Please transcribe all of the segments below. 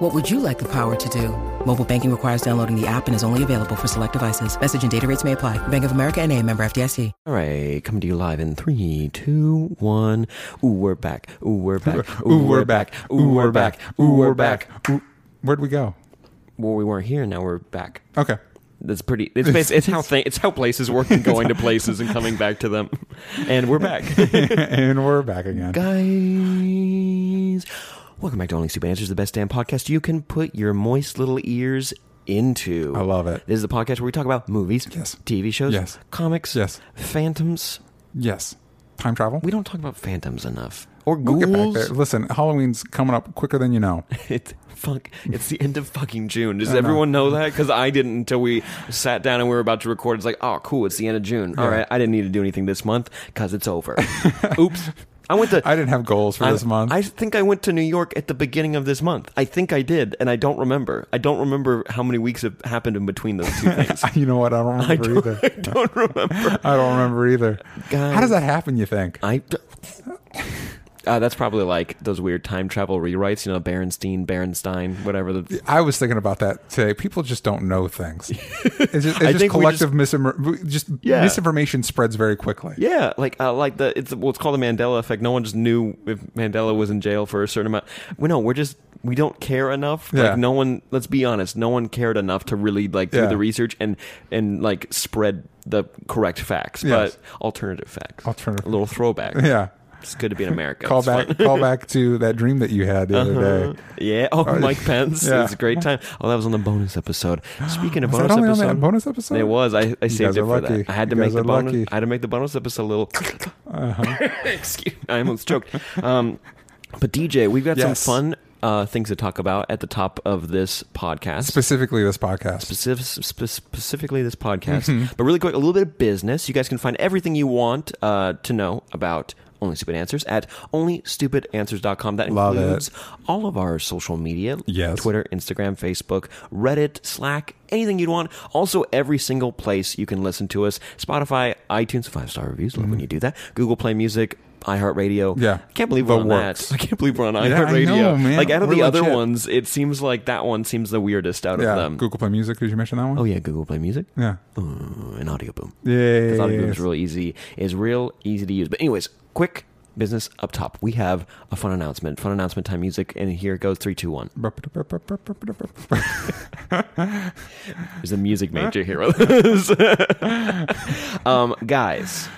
What would you like the power to do? Mobile banking requires downloading the app and is only available for select devices. Message and data rates may apply. Bank of America and a member FDIC. All right, coming to you live in three, two, one. Ooh, we're back. Ooh, we're back. Ooh, we're back. Ooh, we're back. Ooh, we're back. Ooh, where'd we go? Well, we weren't here. Now we're back. Okay. That's pretty. It's basi- it's how th- it's how places work and going to places and coming back to them, and we're back, and we're back again. guys. Welcome back to Only Stupid Answers, the best damn podcast you can put your moist little ears into. I love it. This is the podcast where we talk about movies, Yes. TV shows, Yes. comics, Yes. phantoms. Yes. Time travel? We don't talk about phantoms enough, or We'll ghouls. get back there. Listen, Halloween's coming up quicker than you know. It's fuck. It's the end of fucking June. Does I know. everyone know that? Because I didn't until we sat down and we were about to record. It's like, oh, cool. It's the end of June. All Yeah. right. I didn't need to do anything this month because it's over. Oops. I went to. I didn't have goals for I- this month. I think I went to New York at the beginning of this month. I think I did, and I don't remember. I don't remember how many weeks have happened in between those two things. you know what? I don't I remember don't, either. I don't remember. I don't remember either. Guys. How does that happen, you think? I. Uh, that's probably like those weird time travel rewrites, you know, Berenstein, Berenstein, whatever. The, I was thinking about that today. People just don't know things. It's just, it's just collective misinfor- just Yeah. misinformation spreads very quickly. Yeah, like uh, like the it's what's called the Mandela effect. No one just knew if Mandela was in jail for a certain amount. We know we're just we don't care enough. Yeah. Like no one. Let's be honest. No one cared enough to really like do Yeah. the research and and like spread the correct facts, Yes. but alternative facts. Alternative. A little throwback. Yeah. It's good to be in America. Call It's back fun. call back to that dream that you had the other Uh-huh. day. Yeah. Oh, Mike Pence. Yeah. It was a great time. Oh, that was on the bonus episode. Speaking of bonus episode, bonus episode? It was. I, I saved it for lucky. that. I had to make the bonus. lucky. I had to make the bonus episode a little. Uh-huh. Excuse. I almost choked. Um, but DJ, we've got Yes. some fun uh, things to talk about at the top of this podcast. Specifically this podcast. Specific, spe- specifically this podcast, Mm-hmm. but really quick, a little bit of business. You guys can find everything you want uh, to know about Only Stupid Answers at onlystupidanswers.com. That Love it. includes all of our social media Yes. Twitter, Instagram, Facebook, Reddit, Slack, anything you'd want. Also, every single place you can listen to us Spotify, iTunes, five star reviews. Love when you do that. Google Play Music. iHeartRadio. Mm-hmm. Yeah. I can't believe The we're on works. that. I can't believe we're on iHeartRadio. know. Like out of We're the other ones, it seems like that one seems the weirdest out Yeah. of them. Google Play Music. Did you mention that one? Oh yeah, Google Play Music. Yeah. Ooh, and Audioboom. Yeah. Because Audioboom is real easy. Is real easy to use. But anyways, quick business up top. We have a fun announcement. Fun announcement time music, and here it goes. Three, two, one. There's a music major here with us. um, guys,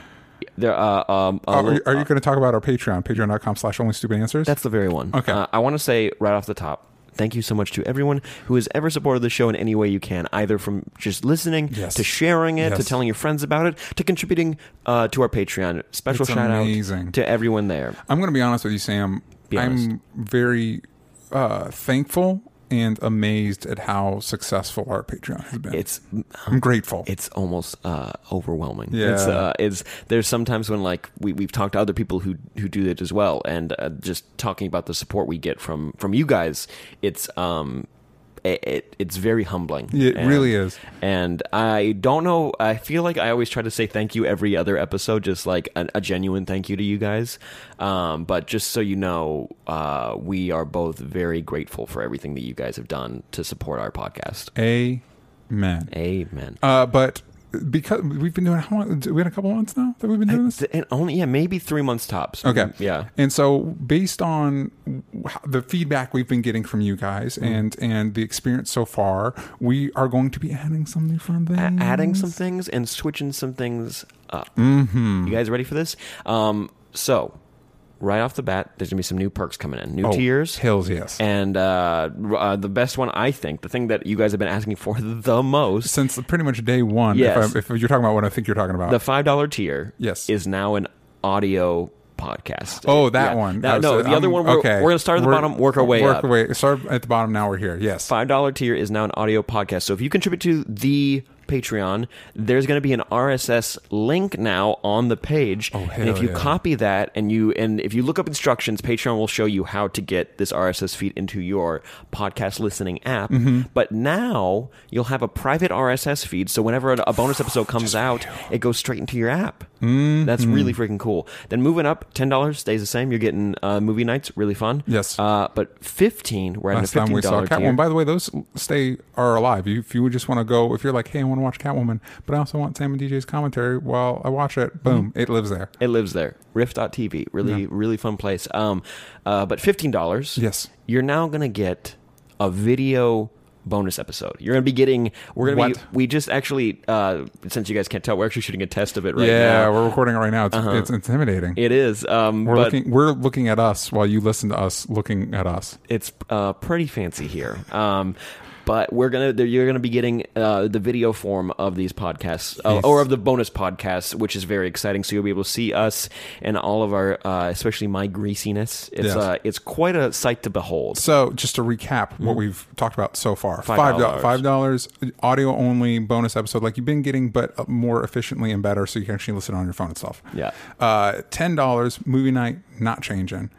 there. Uh, um, Oh, are, you, are you going to talk about our Patreon? Patreon.com slash only stupid answers? That's the very one. Okay. Uh, I want to say right off the top, thank you so much to everyone who has ever supported the show in any way you can, either from just listening Yes. to sharing it to telling your friends about it to contributing uh, to our Patreon. Special It's shout amazing. out to everyone there. I'm going to be honest with you, Sam. I'm very uh, thankful and amazed at how successful our Patreon has been. It's I'm grateful. it's almost uh, overwhelming. Yeah. It's, uh, it's there's sometimes when like we we've talked to other people who who do it as well, and uh, just talking about the support we get from from you guys, it's um. It, it, it's very humbling. It And- really is. And I don't know. I feel like I always try to say thank you every other episode, just like a, a genuine thank you to you guys. Um, but just so you know, uh, we are both very grateful for everything that you guys have done to support our podcast. Amen. Amen. Uh, but because we've been doing how long? We had a couple months now that we've been doing this. and only yeah, maybe three months tops. Okay. Yeah. And so, based on the feedback we've been getting from you guys Mm-hmm. and and the experience so far, we are going to be adding some new fun A- things. adding some things and switching some things up. Mm-hmm. You guys ready for this? Um, so right off the bat, there's gonna be some new perks coming in, new Oh, tiers. Hills, yes. And uh, r- uh, the best one, I think, the thing that you guys have been asking for the most, Since pretty much day one, Yes. if, I, if you're talking about what I think you're talking about, the five dollar tier, Yes. is now an audio podcast. Oh, that Yeah. one. That- I no, was- the other I'm- one. We're, okay. we're gonna start at the We're- bottom, work our way work up. our way. Start at the bottom. Now we're here. Yes. Five dollar tier is now an audio podcast. So if you contribute to the Patreon, there's going to be an RSS link now on the page. Oh, and if you yeah. copy that and you and if you look up instructions, Patreon will show you how to get this RSS feed into your podcast listening app. Mm-hmm. But now you'll have a private RSS feed, so whenever a, bonus episode comes out, it goes straight into your app. Mm-hmm. That's really freaking cool. Then moving up, ten dollars stays the same. You're getting uh, movie nights, really fun. Yes. Uh, but fifteen, we're at a fifteen dollar. By the way, those stay are alive. You, if you would just want to go, if you're like, hey, want to watch Catwoman, but I also want Sam and DJ's commentary while I watch it. Boom, Mm-hmm. it lives there. It lives there. Riff.tv. Really, really fun place. Um, uh, but $15. Yes. You're now going to get a video bonus episode. You're going to be getting, we're going to be, we just actually, uh, since you guys can't tell, we're actually shooting a test of it right now. yeah, now. we're recording it right now. It's, it's intimidating. It is. Um, we're looking. We're looking at us while you listen to us looking at us. it's uh, pretty fancy here. Um, but we're gonna you're gonna be getting uh, the video form of these podcasts uh, Yes. or of the bonus podcasts, which is very exciting. So you'll be able to see us and all of our, uh, especially my greasiness. It's Yes. uh, it's quite a sight to behold. So, just to recap what we've talked about so far: Five five dollars. five dollars audio only bonus episode, like you've been getting, but uh, more efficiently and better, so you can actually listen on your phone itself. Yeah. Uh, Ten dollars movie night, not changing.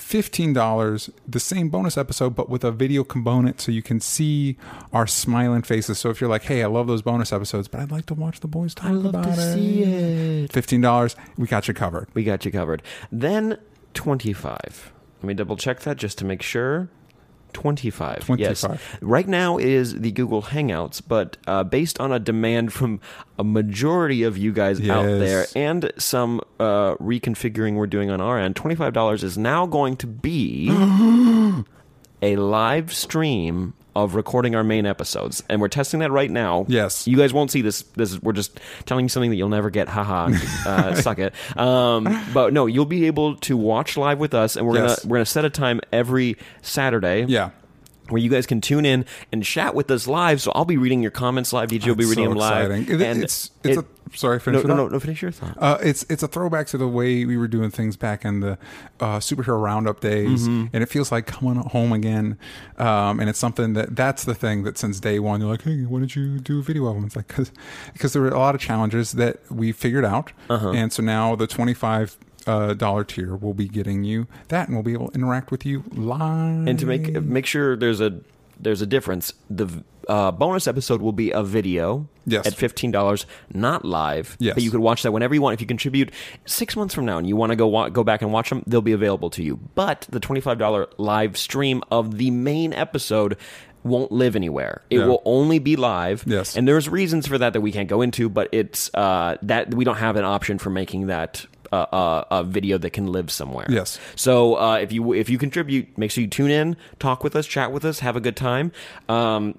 Fifteen dollars, the same bonus episode, but with a video component, so you can see our smiling faces. So if you're like, "Hey, I love those bonus episodes, but I'd like to watch the boys talk about it," fifteen dollars, we got you covered. We got you covered. Then twenty five. Let me double check that just to make sure. 25. Yes. Right now is the Google Hangouts, but uh, based on a demand from a majority of you guys out there and some uh, reconfiguring we're doing on our end, $25 is now going to be a live stream of recording our main episodes. And we're testing that right now. Yes. You guys won't see this. This is, we're just telling you something that you'll never get. Haha. uh, suck it. Um, but no, you'll be able to watch live with us, and we're Yes. gonna we're gonna set a time every Saturday Yeah. Where you guys can tune in and chat with us live. So I'll be reading your comments live. DJ will be reading so them live. exciting. It- and it's it's it- a sorry. no, Finish no, it no, up. no. Finish your thought. Uh, it's it's a throwback to the way we were doing things back in the uh, superhero roundup days, Mm-hmm. and it feels like coming home again. Um, and it's something that that's the thing that since day one, you're like, hey, why did you do a video of them? It's like because because there were a lot of challenges that we figured out, Uh-huh. and so now the twenty five. Uh, dollar tier will be getting you that, and we'll be able to interact with you live. and to make make sure there's a there's a difference. The uh, bonus episode will be a video Yes. at fifteen dollars, not live. Yes. but you could watch that whenever you want. If you contribute six months from now and you want to go wa- go back and watch them, they'll be available to you. But the twenty five dollar live stream of the main episode won't live anywhere. It Yeah. will only be live. Yes. and there's reasons for that that we can't go into, but it's uh, that we don't have an option for making that. Uh, a video that can live somewhere. Yes. So uh, if you if you contribute, make sure you tune in, talk with us, chat with us, have a good time. Um,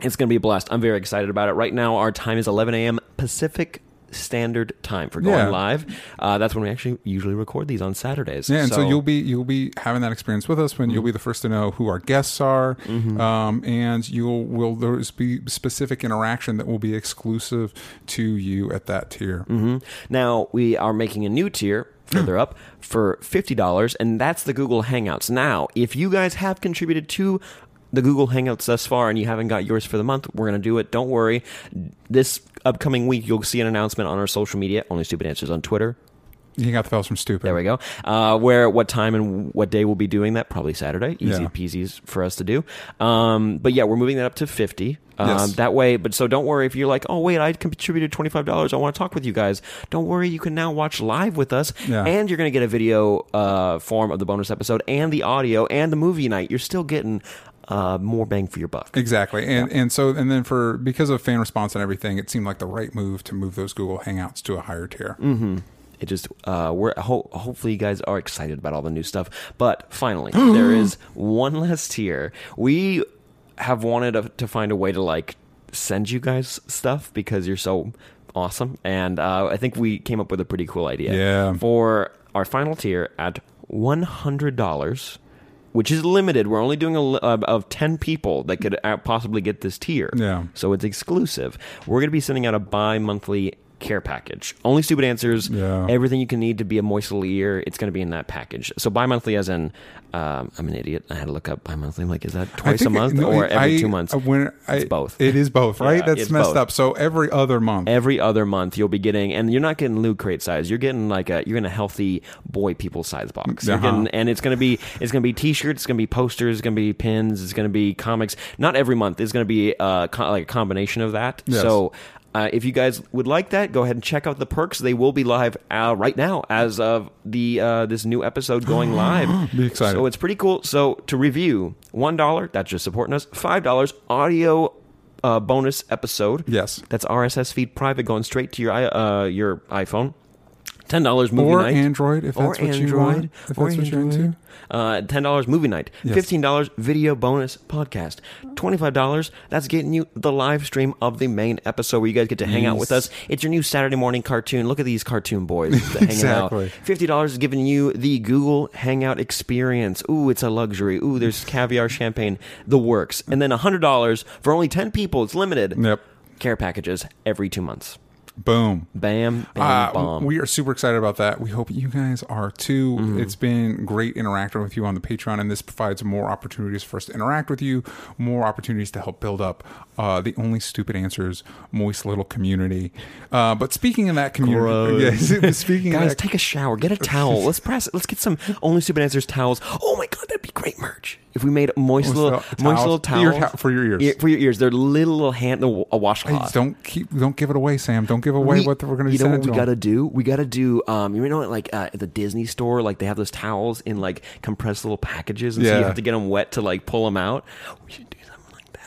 it's going to be a blast. I'm very excited about it. Right now, our time is 11 a.m. Pacific Standard Time for going Yeah. live. Uh, that's when we actually usually record these on Saturdays. Yeah, and so, you'll be you'll be having that experience with us when you'll be the first to know who our guests are, um, and you'll will there's be specific interaction that will be exclusive to you at that tier. Mhm. Now we are making a new tier further up for fifty dollars, and that's the Google Hangouts. Now, if you guys have contributed to the Google Hangouts thus far and you haven't got yours for the month, we're going to do it. Don't worry. This upcoming week, you'll see an announcement on our social media. Only Stupid Answers on Twitter. You got the fellas from Stupid. There we go. Uh, where, what time and what day we'll be doing that? Probably Saturday. Easy Yeah. peasies for us to do. Um, but yeah, we're moving that up to 50. Um, Yes. That way, but so don't worry if you're like, oh, wait, I contributed $25. I want to talk with you guys. Don't worry. You can now watch live with us. Yeah. And you're going to get a video uh, form of the bonus episode and the audio and the movie night. You're still getting uh, more bang for your buck. Exactly, and and so and then for because of fan response and everything, it seemed like the right move to move those Google Hangouts to a higher tier. Mm. it just uh we're ho- hopefully you guys are excited about all the new stuff but finally there is one last tier we have wanted to, to find a way to like send you guys stuff because you're so awesome and uh, i think we came up with a pretty cool idea Yeah. for our final tier at $100 which is limited we're only doing a uh, of 10 people that could uh, possibly get this tier Yeah. so it's exclusive. We're going to be sending out a bi monthly care package. Only stupid answers. Yeah. Everything you can need to be a moist little ear. It's going to be in that package. So bi-monthly, as in, um, I'm an idiot. I had to look up bi-monthly. Like, is that twice a it- month no, or every I- two months? uh, When I, It's both. It is both, right? Yeah, That's messed both. up. So every other month. Every other month, you'll be getting, and you're not getting loot crate size. You're getting like a, you're getting a healthy boy people size box. Uh-huh. getting, and it's gonna be, it's gonna be t-shirts, it's gonna be posters, it's gonna be pins, it's gonna be comics. Not every month. It's gonna be uh, co- like a combination of that. Yes. So. Uh, if you guys would like that, go ahead and check out the perks. They will be live uh, right now as of the uh, this new episode going live. Be excited. So it's pretty cool. So to review, one dollar that's just supporting us. Five dollars audio uh, bonus episode. Yes. That's RSS feed private going straight to your uh, your iPhone. Ten dollars movie or night. Android, if or that's what you Android. want. If or that's what you're into. Uh, Ten dollars movie night. Yes. Fifteen dollars video bonus podcast. Twenty five dollars. That's getting you the live stream of the main episode where you guys get to hang out with us. It's your new Saturday morning cartoon. Look at these cartoon boys hanging Exactly. out. Fifty dollars is giving you the Google Hangout experience. Ooh, it's a luxury. Ooh, there's caviar, champagne, the works. And then hundred dollars for only ten people. It's limited. Yep. Care packages every two months. Boom. Bam, bam, Uh, bomb. we are super excited about that. We hope you guys are too. Mm-hmm. It's been great interacting with you on the Patreon, and this provides more opportunities for us to interact with you, more opportunities to help build up uh, the Only Stupid Answers moist little community. Uh, but speaking of that community, yeah, speaking of Guys, that, take a shower. Get a towel. Let's press it. Let's get some Only Stupid Answers towels. Oh my god, that'd be great merch. If we made moist, little, moist towels. little towels towel- for your ears. Ear- for your ears. They're little, little hand, a Hey, washcloth. don't keep, don't give it away, Sam. Don't give away We- what we're going to You know what to gotta do? We gotta do. Um, you know, what, like uh, at the Disney store, like they have those towels in like compressed little packages, and so you have to get them wet to like pull them out. We should do something like that.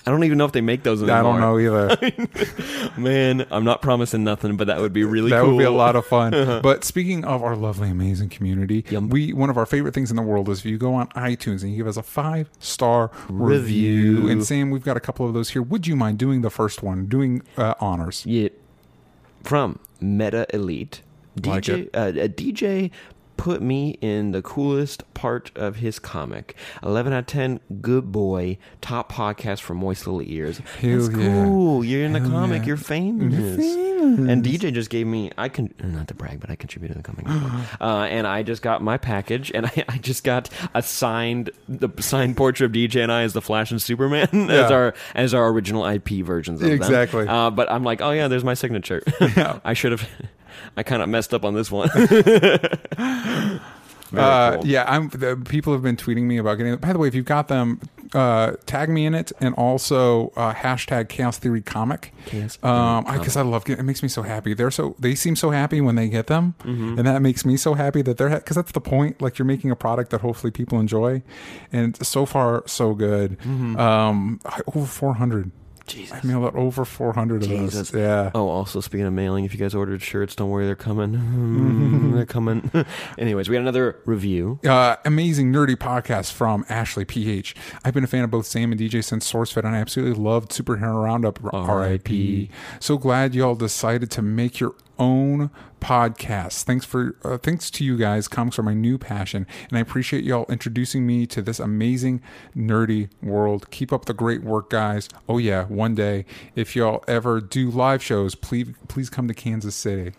I don't even know if they make those anymore. I don't know either. Man, I'm not promising nothing, but that would be really that cool. would be a lot of fun. but speaking of our lovely, amazing community, Yum. we one of our favorite things in the world is if you go on iTunes and you give us a five star review. Review. And Sam, we've got a couple of those here. Would you mind doing the first one, doing uh, honors? Yeah. From Meta Elite. DJ, it. uh, a DJ put me in the coolest part of his comic. 11 out of 10, good boy, top podcast for moist little ears. Hell That's yeah. cool. You're in the Hell comic. yeah. You're famous. And DJ just gave me, I can, not to brag, but I contributed to the comic. uh, and I just got my package, and I, I just got a signed, the signed portrait of DJ and I as the Flash and Superman as Yeah. our as our original IP versions of them. Exactly. Uh, but I'm like, oh yeah, there's my signature. I should have. I kind of messed up on this one. Uh, cool. Yeah, I'm. The, people have been tweeting me about getting. By the way, if you've got them, uh, tag me in it, and also uh, hashtag Chaos Theory Comic. Chaos Um, because I, love getting. It makes me so happy. They're so. They seem so happy when they get them, Mm-hmm. and that makes me so happy that they're. Because that's the point. Like you're making a product that hopefully people enjoy, and so far so good. Mm-hmm. Um, over 400. Jesus. I mailed out over 400 of those. Yeah. Oh, also speaking of mailing, if you guys ordered shirts, don't worry, they're coming. they're coming. Anyways, we got another review. Uh, amazing nerdy podcast from Ashley PH. I've been a fan of both Sam and DJ since SourceFed, and I absolutely loved Superhero Roundup. R.I.P. So glad y'all decided to make your own podcast. Thanks for uh, thanks to you guys. Comics are my new passion, and I appreciate y'all introducing me to this amazing nerdy world. Keep up the great work, guys. Oh yeah, one day if y'all ever do live shows, please please come to Kansas City.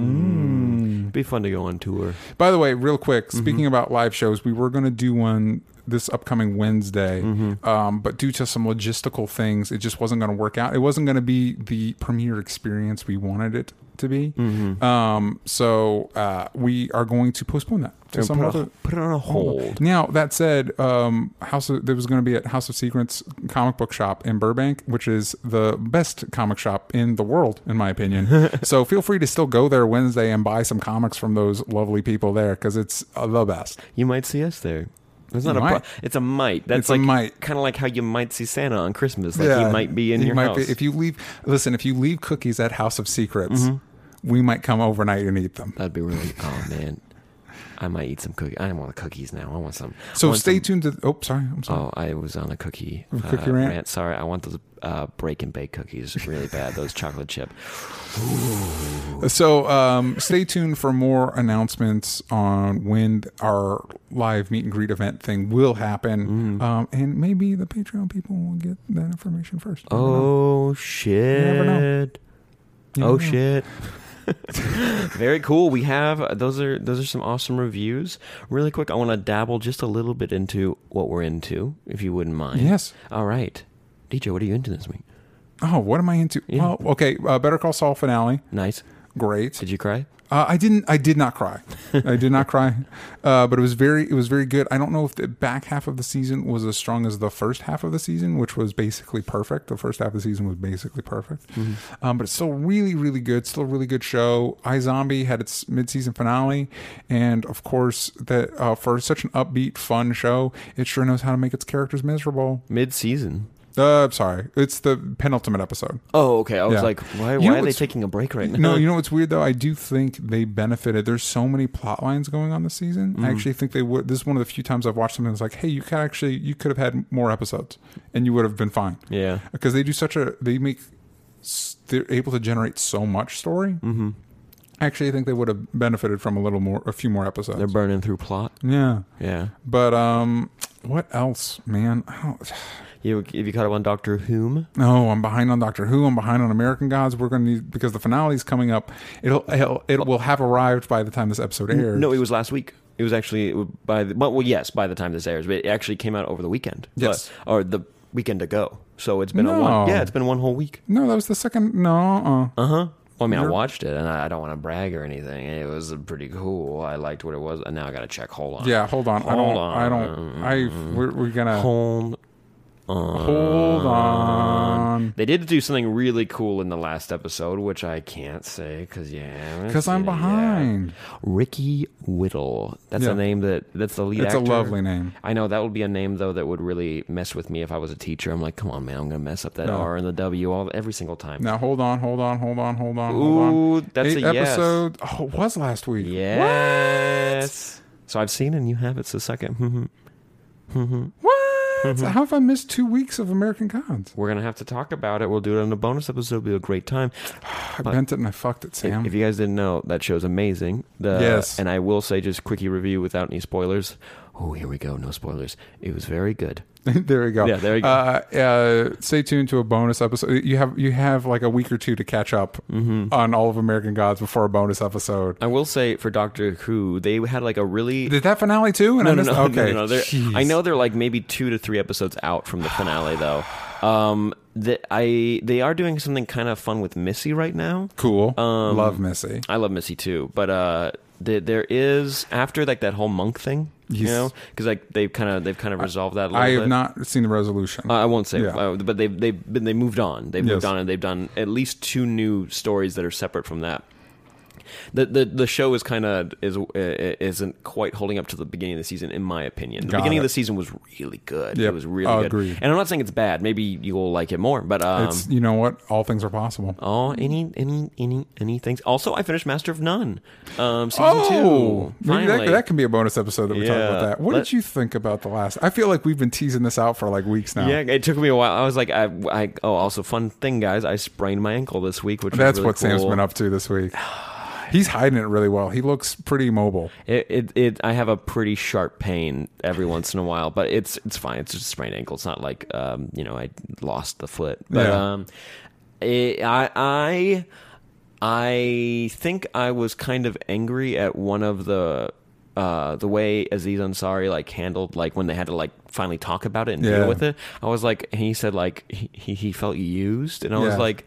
It'd be fun to go on tour. By the way, real quick, Mm-hmm. speaking about live shows, we were going to do one this upcoming Wednesday, Mm-hmm. um, but due to some logistical things, it just wasn't going to work out. It wasn't going to be the premiere experience we wanted it to be. Mm-hmm. Um, so uh, we are going to postpone that to Put, some it- other. put it on a hold. Now that said, um, House of, there was going to be at House of Secrets comic book shop in Burbank, which is the best comic shop in the world, in my opinion. so feel free to still go there Wednesday and buy some comics from those lovely people there because it's uh, the best. You might see us there. It's not a. Pro- might. it's a might. That's It's a like might. kind of like how you might see Santa on Christmas. Like he might be in He your might house. Be, if you leave, listen, if you leave cookies at House of Secrets, Mm-hmm. we might come overnight and eat them. That'd be really. Oh man, I might eat some cookies. I don't want the cookies now. I want some. I So want stay some- tuned to. Oh, sorry, I'm sorry. Oh, I was on a cookie, A cookie uh, rant? Sorry, I want those uh, break and bake cookies really bad. Those chocolate chip. So um, stay tuned for more announcements on when our live meet and greet event thing will happen, Mm. um, and maybe the Patreon people will get that information first. You know. Oh never know. shit! Oh shit. Very cool. We have those are those are some awesome reviews. Really quick, I want to dabble just a little bit into what we're into, if you wouldn't mind. Yes. All right, DJ, what are you into this week? Oh, what am I into? Yeah. Well, okay. Uh, Better Call Saul finale. Nice. Great. Did you cry? Uh, I didn't. I did not cry. I did not cry. Uh, but it was very. It was very good. I don't know if the back half of the season was as strong as the first half of the season, which was basically perfect. The first half of the season was basically perfect. Um, but it's still really, really good. Still a really good show. iZombie had its mid-season finale, and of course, that uh, for such an upbeat, fun show, it sure knows how to make its characters miserable. Mid Uh, sorry, it's the penultimate episode. Oh, okay. I was Yeah. like, why? You Why are they what's- taking a break right now? No, you know what's weird though? I do think they benefited. There's so many plot lines going on this season. Mm-hmm. I actually think they would. This is one of the few times I've watched something that's like, hey, you could actually, you could have had more episodes, and you would have been fine. Yeah. because they do such a, they make, s- they're able to generate so much story. Mm-hmm. Actually, I think they would have benefited from a little more, a few more episodes. They're burning through plot. yeah, Yeah. but um, what else, man? I don't, You have you caught up on Doctor Who? No, I'm behind on Doctor Who. I'm behind on American Gods. We're going to need because the finale's coming up. It'll, it'll it will have arrived by the time this episode airs. No, it was last week. It was actually by the well, well, yes, by the time this airs, but it actually came out over the weekend. Yes. But- or the weekend ago. So it's been a one. Yeah, it's been one whole week. no, that was the second. No, uh, Uh huh. Well, I mean, I watched it, and I I don't want to brag or anything. It was pretty cool. I liked what it was, and now I got to check. Hold on. yeah. Hold on. I Hold don't. I don't. I. We're, we're gonna Hold hold uh, on They did do something really cool in the last episode, which I can't say because yeah, because I'm behind. Ricky Whittle. That's Yeah. a name that that's the lead It's a actor. lovely name. I know that would be a name though that would really mess with me if I was a teacher. I'm like, come on, man, I'm gonna mess up that No. R and the W all every single time. Now hold on. Hold on. Hold on. Hold on. Hold on. Ooh, that's Eight a yes. episode. Oh, it was last week. Yes. So I've seen it and you have it. So second. What? Mm-hmm. How have I missed two weeks of American Gods? We're gonna have to talk about it. We'll do it on a bonus episode. It'll be a great time. I bent it and I fucked it, Sam. If you guys didn't know, that show's amazing. The, Yes. And I will say, just quickie review without any spoilers. Oh, here we go. No spoilers. It was very good. there we go. Yeah, there you go. Uh, uh, stay tuned to a bonus episode. You have you have like a week or two to catch up Mm-hmm. on all of American Gods before a bonus episode. I will say for Doctor Who, they had like a really Did that finale too? And no, I no, missed- no, okay. no, no, no. I know they're like maybe two to three episodes out from the finale, though. Um, that I they are doing something kind of fun with Missy right now. Cool. Um, Love Missy. I love Missy too, but uh, the, there is after like that whole monk thing, you know, because like they've kind of they've kind of resolved that. A little I have bit. not seen the resolution. Uh, I won't say, Yeah. uh, but they've they've been they moved on. They've moved Yes. on, and they've done at least two new stories that are separate from that. The the the show is kind of is uh, isn't quite holding up to the beginning of the season, in my opinion. The Got beginning it. of the season was really good. Yep. It was really good. Agreed. And I'm not saying it's bad. Maybe you'll like it more, but um, it's you know what? All things are possible. Oh, any, any, any, any things. Also, I finished Master of None, um, season Oh, two. maybe that, Finally, that can be a bonus episode that we talk about that. What Let- did you think about the last? I feel like we've been teasing this out for like weeks now. yeah, it took me a while. I was like, I, I, oh, also fun thing, guys. I sprained my ankle this week, which That's really what Sam's been up to this week. He's hiding it really well. He looks pretty mobile. It, it, it, I have a pretty sharp pain every once in a while, but it's, it's fine. It's just a sprained ankle. It's not like, um, you know, I lost the foot. But, Yeah. um, it, I, I, I think I was kind of angry at one of the, uh, the way Aziz Ansari like handled like when they had to like finally talk about it and Yeah. deal with it. I was like, he said like he, he he felt used, and I was like.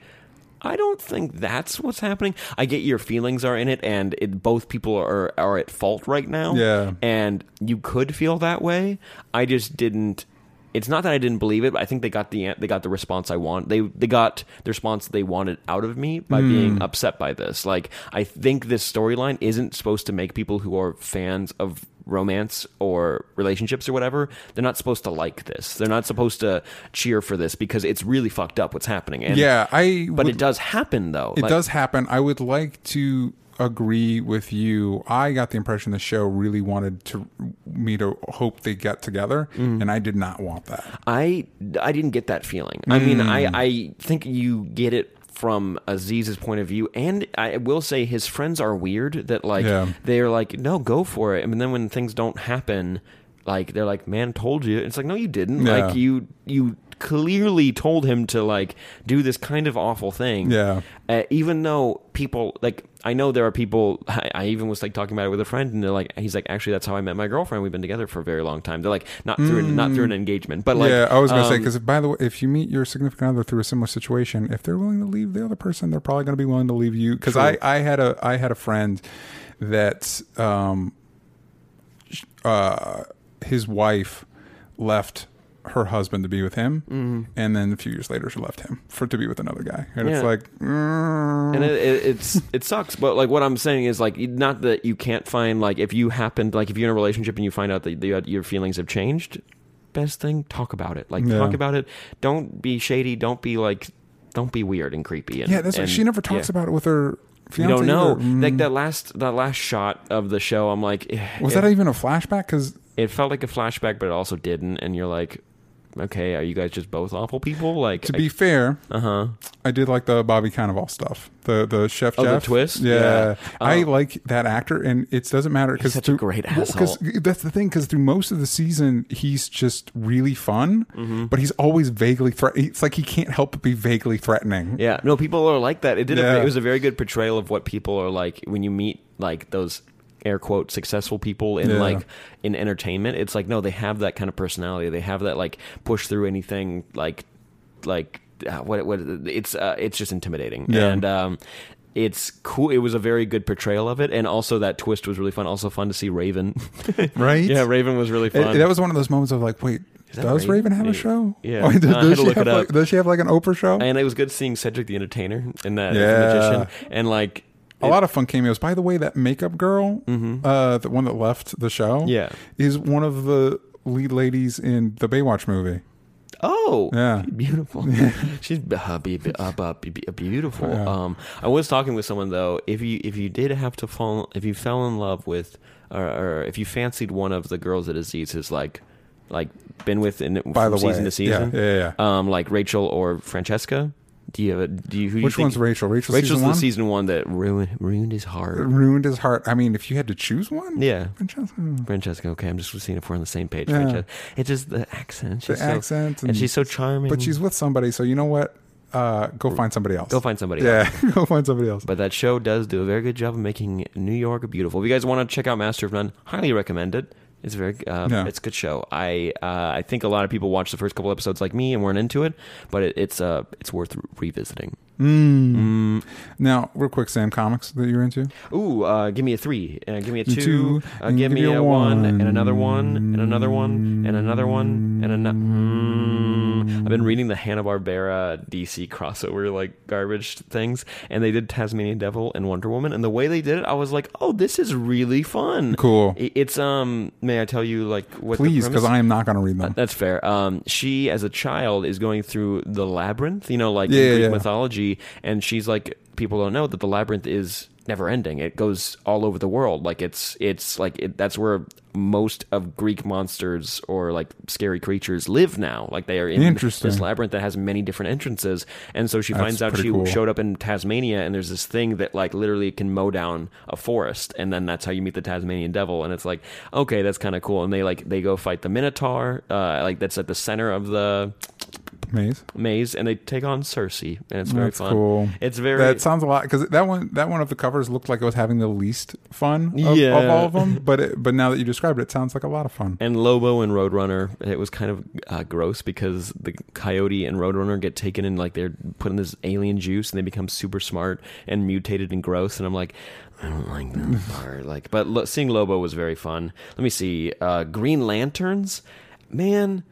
I don't think that's what's happening. I get your feelings are in it, and it, both people are are at fault right now. Yeah. and you could feel that way. I just didn't. It's not that I didn't believe it. But I think they got the they got the response I want. They they got the response they wanted out of me by hmm. being upset by this. Like I think this storyline isn't supposed to make people who are fans of romance or relationships or whatever they're not supposed to like this they're not supposed to cheer for this because it's really fucked up what's happening and yeah, I. but would- it does happen though It Like- does happen. I would like to agree with you. I got the impression the show really wanted to me to hope they get together, Mm. and I did not want that. I I didn't get that feeling. I mean, I Hmm. I think you get it from Aziz's point of view, and I will say his friends are weird. That like Yeah. they're like, no, go for it, and then when things don't happen, like they're like, man, told you. It's like, no, you didn't. Yeah. Like you you clearly told him to like do this kind of awful thing. Yeah. Uh, even though people like, I know there are people. I, I even was like talking about it with a friend, and they're like, he's like, actually, that's how I met my girlfriend. We've been together for a very long time. They're like, not through not through an engagement, but like, yeah, I was gonna say um, because by the way, if you meet your significant other through a similar situation, if they're willing to leave the other person, they're probably gonna be willing to leave you. Because I, I had a I had a friend that um, uh, his wife left her husband to be with him, and then a few years later she left him for to be with another guy, and Yeah. it's like, mm, and it, it, it's it sucks but like what i'm saying is like not that you can't find like if you happen like if you're in a relationship and you find out that the, your feelings have changed best thing talk about it like Yeah. talk about it don't be shady don't be like don't be weird and creepy and, yeah, that's and, she never talks yeah. about it with her. you don't know. Mm. like that last that last shot of the show i'm like was it, that even a flashback? Because it felt like a flashback but it also didn't and you're like okay are you guys just both awful people like to be fair, uh-huh I did like the Bobby Cannavale stuff. The the chef Oh, the Jeff twist? Yeah, Yeah. I Oh. like that actor, and it doesn't matter because such a great asshole. Because that's the thing. Because through most of the season, he's just really fun, Mm-hmm. but he's always vaguely threat. It's like he can't help but be vaguely threatening. Yeah, no, people are like that. It did. Yeah. A, it was a very good portrayal of what people are like when you meet like those air quote successful people in Yeah. like in entertainment. It's like no, they have that kind of personality. They have that like push through anything. Like like uh, what what it's uh, it's just intimidating Yeah. and. um it's cool. It was a very good portrayal of it, and also that twist was really fun. Also fun to see Raven. Right? yeah, Raven was really It- fun. that was one of those moments of like, wait, does Raven? Raven have a show? Yeah. Oh, does, had does she look have it like, up. does she have like an Oprah show? and it was good seeing Cedric the Entertainer in that Yeah. magician, and like a lot of fun cameos. By the way, that makeup girl, uh, the one that left the show, Mm-hmm. Yeah. is one of the lead ladies in the Baywatch movie. Oh, Yeah. beautiful. She's uh, be, uh, uh, be, be- beautiful. Yeah. Um, I was talking with someone though. If you if you did have to fall, if you fell in love with, or, or if you fancied one of the girls that Aziz has like, like been with in By from the season way, to season, yeah, yeah, yeah. um, like Rachel or Francesca. Do you have a? Do you? Who do you Which think- one's Rachel? Rachel Rachel's season the one? season one that ruined ruined his heart. ruined his heart. I mean, if you had to choose one, Yeah. Francesca. Francesca, okay, I'm just seeing if we're on the same page. Yeah. Francesca. It's just the accent. She's The so, accent, and, she's so charming. but she's with somebody. So you know what? Uh, go find somebody else. go find somebody. else. Yeah, go find somebody else. But that show does do a very good job of making New York beautiful. If you guys want to check out Master of None, highly recommend it. It's a very, uh, Yeah. it's a good show. I, uh, I think a lot of people watch the first couple episodes like me and weren't into it, but it, it's, uh, it's worth revisiting. Now, real quick, Sam comics that you're into. Ooh, uh, give me a three, uh, give me a two, Two, uh, give give me a a one, one. and another one, and another one, and another one, and another. Mm. I've been reading the Hanna Barbera DC crossover like garbage things, and they did Tasmanian Devil and Wonder Woman, and the way they did it, I was like, oh, this is really fun. Cool. It's um. May I tell you like what? Please, because I am not going to read uh, them. That's fair. Um, she, as a child, is going through the labyrinth. You know, like in yeah, Greek yeah. mythology, and she's like, people don't know that the labyrinth is never ending. It goes all over the world. Like it's it's like it, that's where most of Greek monsters or like scary creatures live now. Like they are in this labyrinth that has many different entrances. And so she finds out she cool. showed up in Tasmania, and there's this thing that like literally can mow down a forest, and then that's how you meet the Tasmanian devil. And it's like, okay, that's kind of cool. And they like they go fight the Minotaur, uh, like that's at the center of the Maze. maze, and they take on Circe, and it's very That's fun. cool. It's very That sounds a lot because that one, that one of the covers looked like it was having the least fun of, of all of them. But it, but now that you described it, it sounds like a lot of fun. And Lobo and Roadrunner, it was kind of uh, gross because the coyote and Roadrunner get taken in like they're put in this alien juice and they become super smart and mutated and gross. And I'm like, I don't like that part. Like, but lo- seeing Lobo was very fun. Let me see, uh, Green Lanterns, man.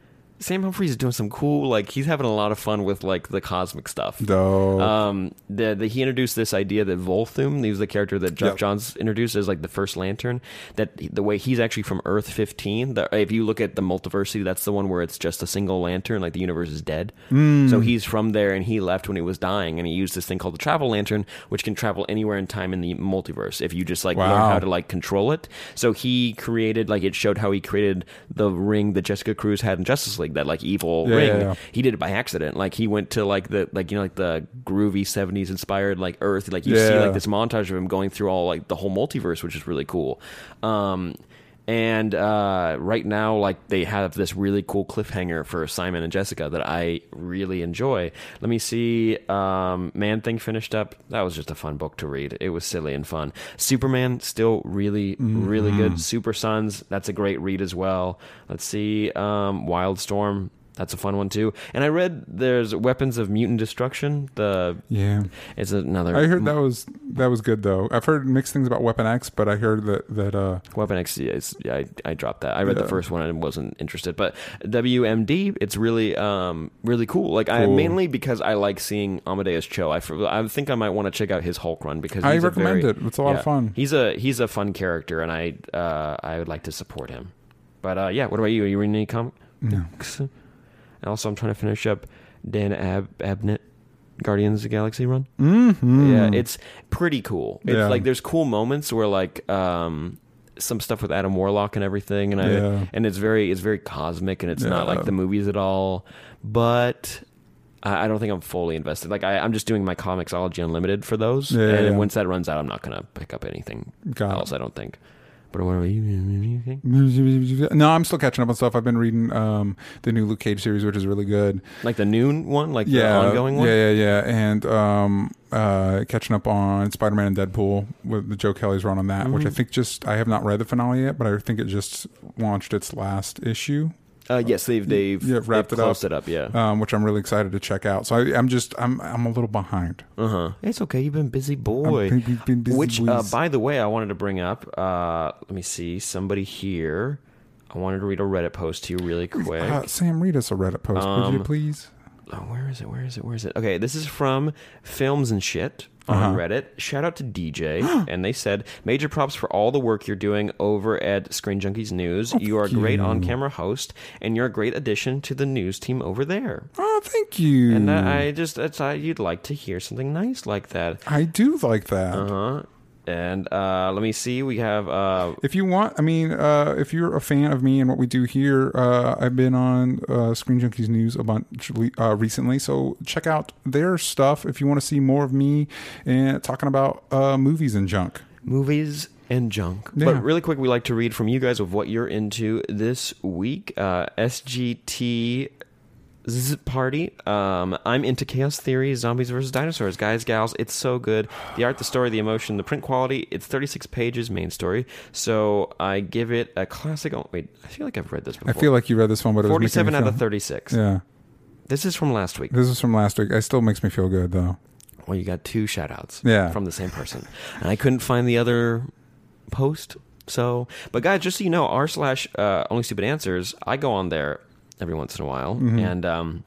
Sam Humphries is doing some cool, like he's having a lot of fun with like the cosmic stuff. Dope. Um, the, the he introduced this idea that Volthoom, he was the character that Geoff Yep. Johns introduced as like the first Lantern. That the way he's actually from Earth 15. The, if you look at the multiversity, that's the one where it's just a single lantern, like the universe is dead. Hmm. So he's from there, and he left when he was dying, and he used this thing called the Travel Lantern, which can travel anywhere in time in the multiverse if you just like learn how to like control it. So he created like it showed how he created the ring that Jessica Cruz had in Justice League, that like evil Yeah, ring. yeah, yeah. He did it by accident. Like he went to like the like you know like the groovy seventies inspired like Earth. Like you see like this montage of him going through all like the whole multiverse, which is really cool. Um, And uh, right now, like they have this really cool cliffhanger for Simon and Jessica that I really enjoy. Let me see. Um, Man Thing finished up. That was just a fun book to read. It was silly and fun. Superman still really, really good. Super Sons. That's a great read as well. Let's see. Um, Wildstorm. That's a fun one too. And I read there's Weapons of Mutant Destruction. The Yeah. it's another. I heard that was that was good though. I've heard mixed things about Weapon X, but I heard that that uh Weapon X, yes, yeah, I, I dropped that. I read Yeah. the first one and wasn't interested, but WMD, it's really, um, really cool. Like I mainly because I like seeing Amadeus Cho. I, I think I might want to check out his Hulk run because I he's a recommend very- it. It's a lot of fun. He's a he's a fun character, and I uh, I would like to support him. But uh, yeah, what about you? Are you reading any comics? And also, I'm trying to finish up Dan Ab- Abnett. Guardians of the Galaxy run. mm-hmm. Yeah, it's pretty cool. It's Yeah. like there's cool moments where like um some stuff with Adam Warlock and everything and I Yeah. and it's very it's very cosmic and it's not like the movies at all. But I I don't think I'm fully invested. Like I, I'm just doing my ComiXology Unlimited for those, Yeah, and yeah. once that runs out, I'm not gonna pick up anything Got it. else. I don't think. But what about you? No, I'm still catching up on stuff. I've been reading um, the new Luke Cage series, which is really good. Like the noon one, like yeah, the ongoing one. Yeah, yeah, yeah. And um, uh, catching up on Spider Man and Deadpool with the Joe Kelly's run on that, which I Mm-hmm. think just I have not read the finale yet, but I think it just launched its last issue. Uh, yes, they've they've, Yeah, wrapped they've it up. closed it up. Yeah. Um, which I'm really excited to check out. So I, I'm just I'm I'm a little behind. Uh huh. It's okay. You've been busy, boy. been- been- been busy Which, uh, by the way, I wanted to bring up. Uh, let me see. Somebody here. I wanted to read a Reddit post to you really quick. Uh, Sam, read us a Reddit post, would you Um, please? Oh, where is it? Where is it? Where is it? Okay, this is from Films and Shit on Uh-huh. Reddit. Shout out to DJ, and they said major props for all the work you're doing over at Screen Junkies News. you are a great you. on-camera host, and you're a great addition to the news team over there. Oh, thank you. And I, I just I thought you'd like to hear something nice like that. I do like that. Uh huh. And uh, let me see. We have uh, If you want, I mean, uh, if you're a fan of me and what we do here, uh, I've been on uh, Screen Junkies News a bunch uh, recently, so check out their stuff if you want to see more of me and talking about uh, movies and junk. movies and junk. Yeah. But really quick, we like to read from you guys of what you're into this week. Uh, SGT. Z party. Um, I'm into chaos theory, zombies versus dinosaurs, guys, gals. It's so good. The art, the story, the emotion, the print quality. It's 36 pages, main story. So I give it a classic. Oh, wait, I feel like I've read this before. I feel like you read this one, but it was 47 out feel- of 36. Yeah, This is from last week. this is from last week. It still makes me feel good though. Well, you got two shout outs Yeah. from the same person. And I couldn't find the other post. So, but guys, just so you know, r slash uh, only stupid answers, I go on there every once in a while. Mm-hmm. And, um,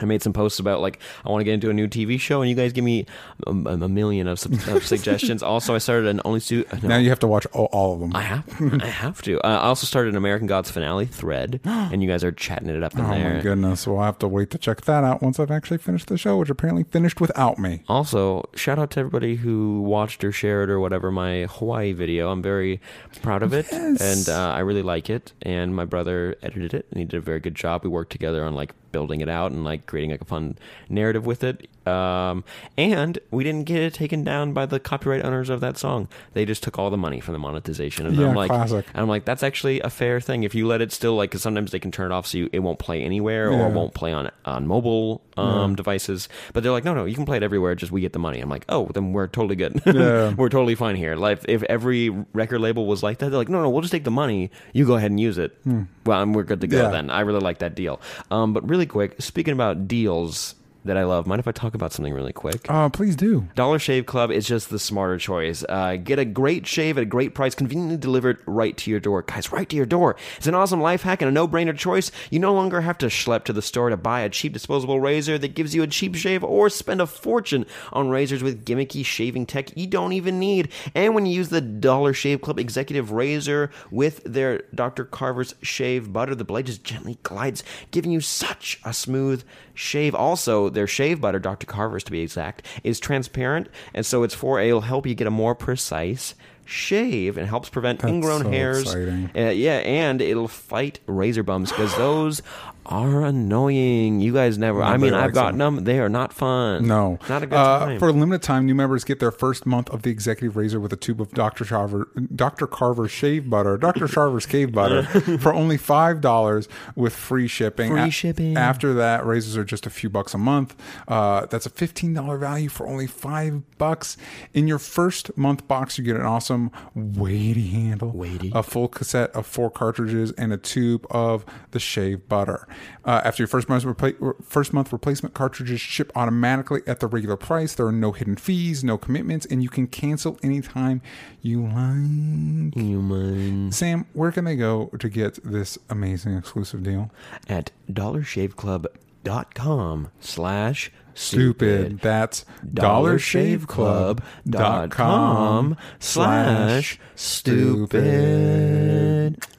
I made some posts about like I want to get into a new TV show, and you guys give me a, a million of, of suggestions. also, I started an only stu- no, Now you have to watch all, all of them. I have I have to. Uh, I also started an American Gods finale thread, and you guys are chatting it up in oh there. my goodness! Well, I have to wait to check that out once I've actually finished the show, which apparently finished without me. Also, shout out to everybody who watched or shared or whatever my Hawaii video. I'm very proud of it, Yes. and uh, I really like it. And my brother edited it, and he did a very good job. We worked together on like building it out and like creating like a fun narrative with it. Um, and we didn't get it taken down by the copyright owners of that song. They just took all the money from the monetization, and Yeah, I'm like, classic. and I'm like, that's actually a fair thing. If you let it still like, because sometimes they can turn it off so you, it won't play anywhere Yeah. or won't play on on mobile um, devices. But they're like, no, no, you can play it everywhere. Just we get the money. I'm like, oh, then we're totally good. Yeah. we're totally fine here. Like if every record label was like that, they're like, no, no, we'll just take the money. You go ahead and use it. Well, and we're good to go Hmm. Yeah. then. I really like that deal. Um, but really quick, speaking about deals that I love, mind if I talk about something really quick? Uh, please do. Dollar Shave Club is just the smarter choice. Uh, get a great shave at a great price, conveniently delivered right to your door. Guys, right to your door. It's an awesome life hack and a no brainer choice. You no longer have to schlep to the store to buy a cheap disposable razor that gives you a cheap shave or spend a fortune on razors with gimmicky shaving tech you don't even need. And when you use the Dollar Shave Club executive razor with their Dr. Carver's shave butter, the blade just gently glides, giving you such a smooth shave. Also, their shave butter, Dr. Carver's to be exact, is transparent, and so it's for it'll help you get a more precise shave and helps prevent That's ingrown so hairs. Uh, yeah, and it'll fight razor bumps because those are annoying. You guys never. I mean, I've gotten them. They are not fun. No, not a good Uh, time. For a limited time, new members get their first month of the executive razor with a tube of Dr. Carver, Dr. Carver shave butter, Dr. Carver's cave butter, for only five dollars with free shipping. Free A- shipping. After that, razors are just a few bucks a month. Uh, that's a fifteen dollar value for only five bucks. In your first month box, you get an awesome weighty handle, Weighty. a full cassette of four cartridges, and a tube of the shave butter. Uh, after your first month, repla- first month replacement cartridges ship automatically at the regular price. There are no hidden fees, no commitments, and you can cancel anytime you like. Human Sam, where can they go to get this amazing exclusive deal? at dollarshaveclub.com slash Stupid. That's dollarshaveclub.com slash stupid.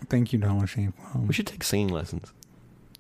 Thank you, Dollar Shave Club. We should take singing lessons.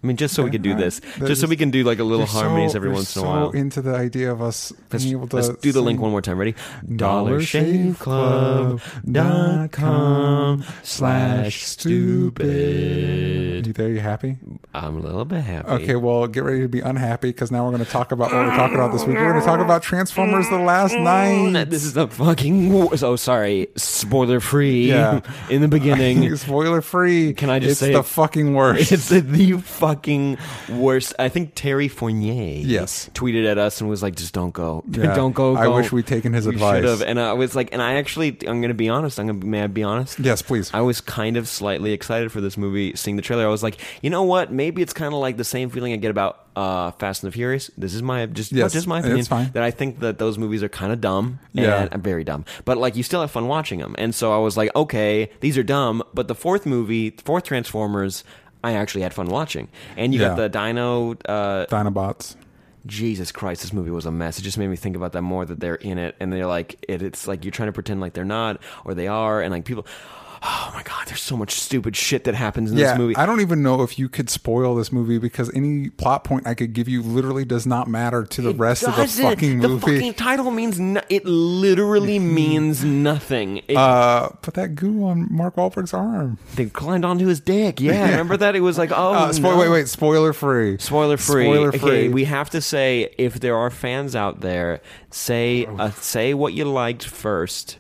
I mean, just so we Okay, could do all right. this, That just so we can do like a little harmonies so- every once in a so while. into the idea of us Let's, being able to let's do the link one more time. Ready? dollarshaveclub.com slash stupid. You there? You happy? I'm a little bit happy. Okay, well, get ready to be unhappy because now we're going to talk about what we're talking about this week. We're going to talk about Transformers: The Last mm, Knight. Mm, this is the fucking. Oh, sorry. Spoiler free. Yeah. In the beginning. Spoiler free. Can I just it's say the it? fucking worst? It's the, the fucking worst. I think Terry Fournier Yes. tweeted at us and was like, "Just don't go, Yeah. don't go." I go." wish we'd taken his We advice. should've. And I was like, and I actually, I'm gonna be honest. I'm gonna may I be honest? yes, please. I was kind of slightly excited for this movie. Seeing the trailer, I was like, you know what? Maybe it's kind of like the same feeling I get about uh, Fast and the Furious. This is my just Yes, just my it's opinion. fine. That I think that those movies are kind of dumb. Yeah. and very dumb. But like, you still have fun watching them. And so I was like, okay, these are dumb. But the fourth movie, fourth Transformers. I actually had fun watching, and you got Yeah. the Dino. Uh, Dinobots. Jesus Christ, this movie was a mess. It just made me think about that more that they're in it and they're like it, it's like you're trying to pretend like they're not or they are and like people Oh my god, there's so much stupid shit that happens in Yeah, this movie. I don't even know if you could spoil this movie because any plot point I could give you literally does not matter to the It rest of the doesn't. fucking The movie. fucking title means no- it literally means nothing. It, uh, put that goo on Mark Wahlberg's arm. they climbed onto his dick. Yeah, remember that? It was like, oh, Uh, spoil, no. Wait, wait, spoiler free. Spoiler free. Spoiler free. Okay, we have to say if there are fans out there, say uh, say what you liked first,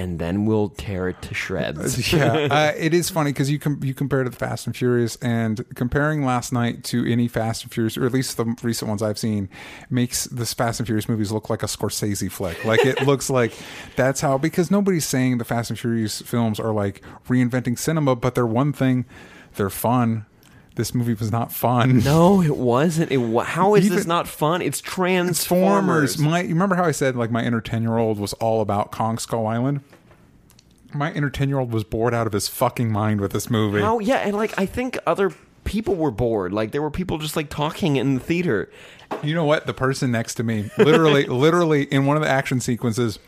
and then we'll tear it to shreds. yeah, uh, it is funny because you com- you compare to the Fast and Furious, and comparing Last Knight to any Fast and Furious, or at least the recent ones I've seen, makes this Fast and Furious movies look like a Scorsese flick. Like it looks like that's how because nobody's saying the Fast and Furious films are like reinventing cinema, but they're one thing, they're fun. This movie was not fun. No, it wasn't. It wa- how is this not fun? It's Transformers. Transformers. My, you remember how I said like my inner ten year old was all about Kong Skull Island? My inner ten year old was bored out of his fucking mind with this movie. Oh Yeah, and like I think other people were bored. Like there were people just like talking in the theater. You know what? The person next to me, literally, literally in one of the action sequences,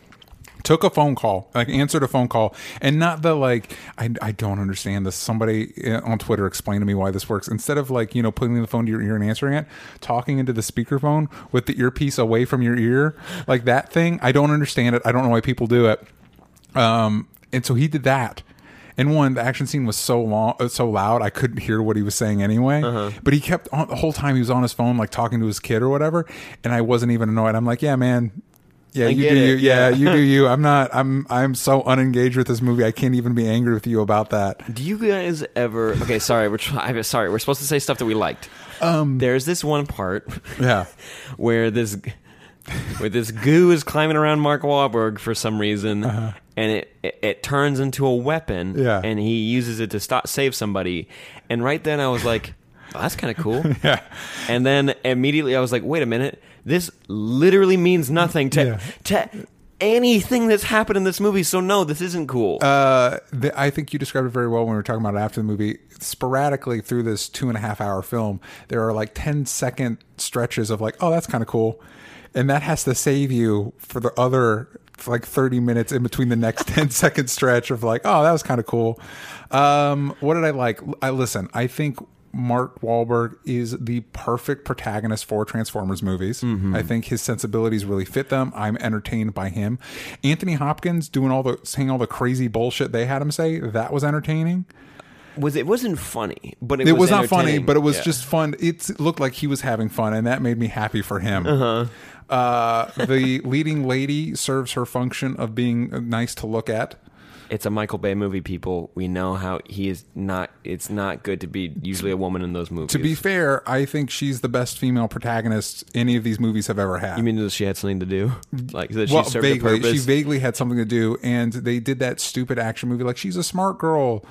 took a phone call, like answered a phone call, and not the like, I, I don't understand this. Somebody uh, on Twitter explained to me why this works. Instead of like, you know, putting the phone to your ear and answering it, talking into the speakerphone with the earpiece away from your ear, like that thing, I don't understand it. I don't know why people do it. Um, and so he did that. And one, the action scene was so long, uh, so loud, I couldn't hear what he was saying anyway. But he kept on the whole time he was on his phone, like talking to his kid or whatever. And I wasn't even annoyed. I'm like, yeah, man, yeah, you get do it, you, yeah, you do you. I'm not. I'm. I'm so unengaged with this movie. I can't even be angry with you about that. Do you guys ever? Okay, sorry. We're try- sorry. We're supposed to say stuff that we liked. Um, There's this one part Yeah, where this where this goo is climbing around Mark Wahlberg for some reason, and it, it it turns into a weapon. Yeah. and he uses it to stop save somebody. And right then I was like, oh, "That's kind of cool." yeah. And then immediately I was like, "Wait a minute! This literally means nothing to Yeah. to." Anything that's happened in this movie, so no, this isn't cool. Uh, the, I think you described it very well when we were talking about it after the movie. Sporadically through this two and a half hour film, there are like 10 second stretches of like, oh, that's kind of cool. And that has to save you for the other like 30 minutes in between the next 10 second stretch of like, oh, that was kind of cool. Um, what did I like? I listen, I think Mark Wahlberg is the perfect protagonist for Transformers movies. I think his sensibilities really fit them. I'm entertained by him. Anthony Hopkins doing all the saying all the crazy bullshit they had him say, that was entertaining. was it wasn't funny, but it, It was not funny, but it was Yeah. just fun. It's, it looked like he was having fun, and that made me happy for him. Uh-huh. Uh, the leading lady serves her function of being nice to look at. It's a Michael Bay movie. People, we know how he is not. It's not good to be usually a woman in those movies. To be fair, I think she's the best female protagonist any of these movies have ever had. you mean that she had something to do, like that she well, served vaguely, a purpose? she vaguely had something to do, and they did that stupid action movie like she's a smart girl.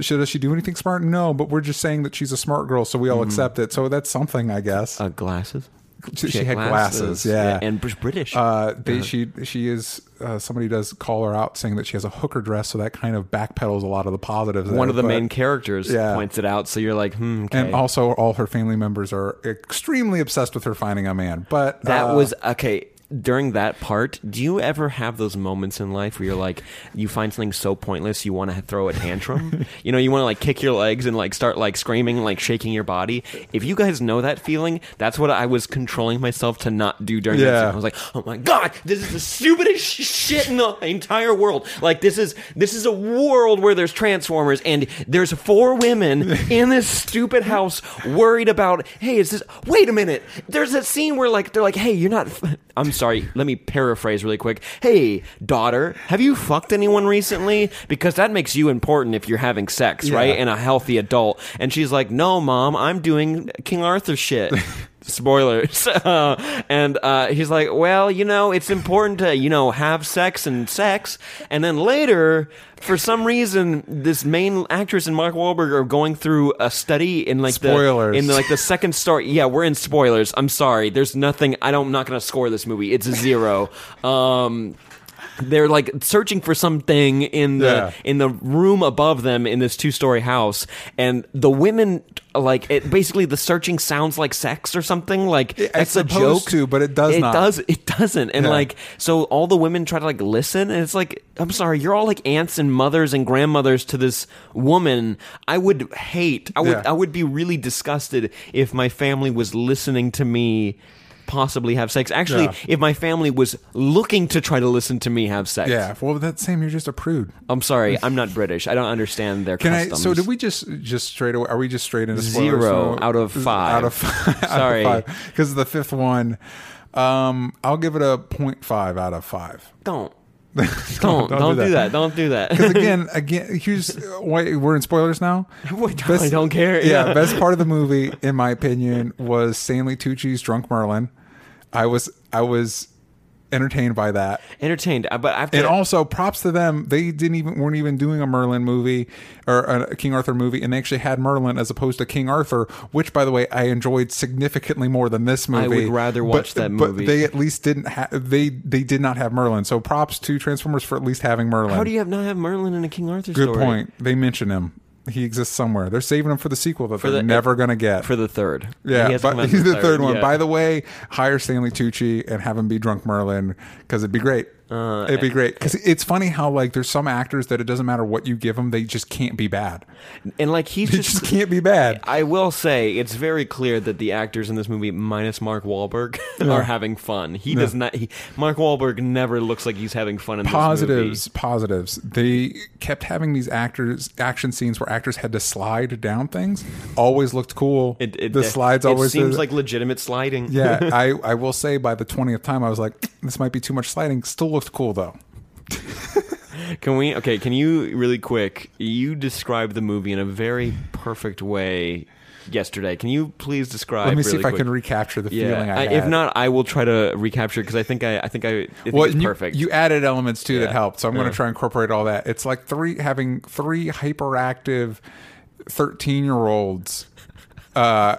Should does she do anything smart? No, but we're just saying that she's a smart girl, so we all accept it. So that's something, I guess. Uh, glasses. She, had glasses, yeah. and British. Uh, they, she she is uh, somebody does call her out saying that she has a hooker dress, so that kind of backpedals a lot of the positives. One there, of the but- main characters Yeah. points it out, so you're like, hmm. Okay. and also all her family members are extremely obsessed with her finding a man. But That uh, was okay. During that part, do you ever have those moments in life where you're like, you find something so pointless, you want to throw a tantrum? you know, you want to like kick your legs and like start like screaming, like shaking your body. If you guys know that feeling, that's what I was controlling myself to not do during that Yeah. scene. I was like, oh my god, this is the stupidest shit in the entire world. Like this is this is a world where there's transformers and there's four women in this stupid house worried about, hey, is this? Wait a minute. There's that scene where like they're like, hey, you're not. I'm sorry. Let me paraphrase really quick. Hey, daughter, have you fucked anyone recently? Because that makes you important if you're having sex, right? And a healthy adult. And she's like, no, mom, I'm doing King Arthur shit. Spoilers. Uh, and uh, he's like, well, you know, it's important to, you know, have sex and sex. And then later, for some reason, this main actress and Mark Wahlberg are going through a study in like Spoilers. the in like the second story. Yeah, we're in spoilers. I'm sorry. There's nothing. I don't. I'm not gonna score this movie. It's a zero. Um, they're like searching for something in the Yeah. in the room above them in this two story house, and the women like it. Basically, the searching sounds like sex or something. Like It's that's a joke to, but it does It not. does. It doesn't. And Yeah. like so, all the women try to like listen, and it's like I'm sorry, you're all like aunts and mothers and grandmothers to this woman. I would hate. I would. Yeah. I would be really disgusted if my family was listening to me. Possibly have sex. Actually, Yeah. if my family was looking to try to listen to me have sex, yeah. Well, that's same. You're just a prude. I'm sorry, I'm not British. I don't understand their Can customs. I? So did we just just straight away? Are we just straight into spoilers? Zero out of five. Out of five. Sorry. because the fifth one. Um, I'll give it a 0.5 out of five. Don't. Don't. Don't, do, that. Don't do that. Because again, again, here's wait, we're in spoilers now. Wait, I don't care. Yeah, best part of the movie, in my opinion, was Stanley Tucci's Drunk Merlin. I was I was entertained by that. Entertained, uh, but after And also, props to them. They didn't even weren't even doing a Merlin movie or a King Arthur movie, and they actually had Merlin as opposed to King Arthur, which, by the way, I enjoyed significantly more than this movie. I would rather watch but, that But they at least didn't have they they did not have Merlin. So props to Transformers for at least having Merlin. how do you have not have Merlin in a King Arthur Good story? point. They mention him. He exists somewhere. They're saving him for the sequel that they're the- uh, never going to get. For the third, yeah, come but he's the third one. yeah. By the way, hire Stanley Tucci and have him be Drunk Merlin because it'd be great. Uh, it'd be great because it's funny how like there's some actors that it doesn't matter what you give them, they just can't be bad. and like he just, just can't be bad. I will say it's very clear that the actors in this movie, minus Mark Wahlberg, are having fun. He does not. He, Mark Wahlberg never looks like he's having fun in this movie. Positives, positives. They kept having these actors action scenes where actors had to slide down things. Always looked cool. It, it, the slides it always seems like legitimate sliding. yeah. I I will say by the twentieth time I was like, this might be too much sliding. Still looked cool though. Can we? Okay. Can you really quick? You described the movie in a very perfect way yesterday. Can you please describe? Let me see really if I can recapture the Yeah. feeling I, I- if not, I will try to recapture because I think I, I think I, I think well, you, perfect. you added elements too Yeah. that helped, so I'm going to try and incorporate all that. It's like three having three hyperactive thirteen year olds, uh,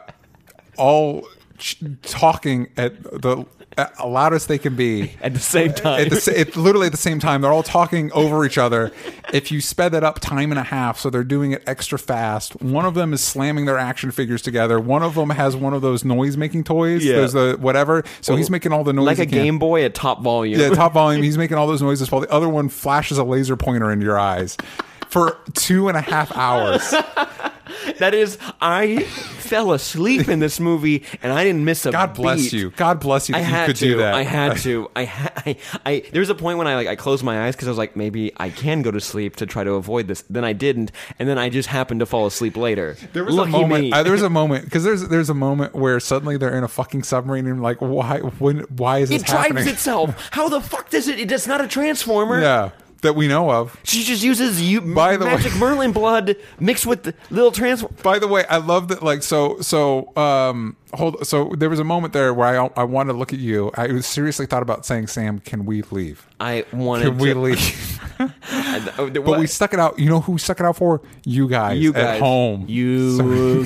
all ch- talking at the at loudest they can be. at the same time. At the, it, literally at the same time, they're all talking over each other. If you sped that up time and a half, so they're doing it extra fast. One of them is slamming their action figures together. One of them has one of those noise making toys. Yeah. There's the whatever. So he's making all the noise. like a. Game Boy at top volume. Yeah, top volume. He's making all those noises while the other one flashes a laser pointer into your eyes for two and a half hours. That is, I fell asleep in this movie and I didn't miss a God bless beat. you. God bless you that I you had could to. do that. I had to. I, ha- I, I. There was a point when I like I closed my eyes because I was like, maybe I can go to sleep to try to avoid this. Then I didn't, and then I just happened to fall asleep later. There was Lucky a moment. me. Uh, there was a moment because there's there's a moment where suddenly they're in a fucking submarine and like why when why is this it drives itself. How the fuck does it? It's not a transformer. yeah, that we know of. She just uses you By the way- magic Merlin blood mixed with the little transform. By the way, I love that. Like so so um hold so there was a moment there where I I wanted to look at you. I seriously thought about saying, Sam, can we leave? I wanted Can we to. leave? but we stuck it out. You know who stuck it out for? You guys, you guys at home. You,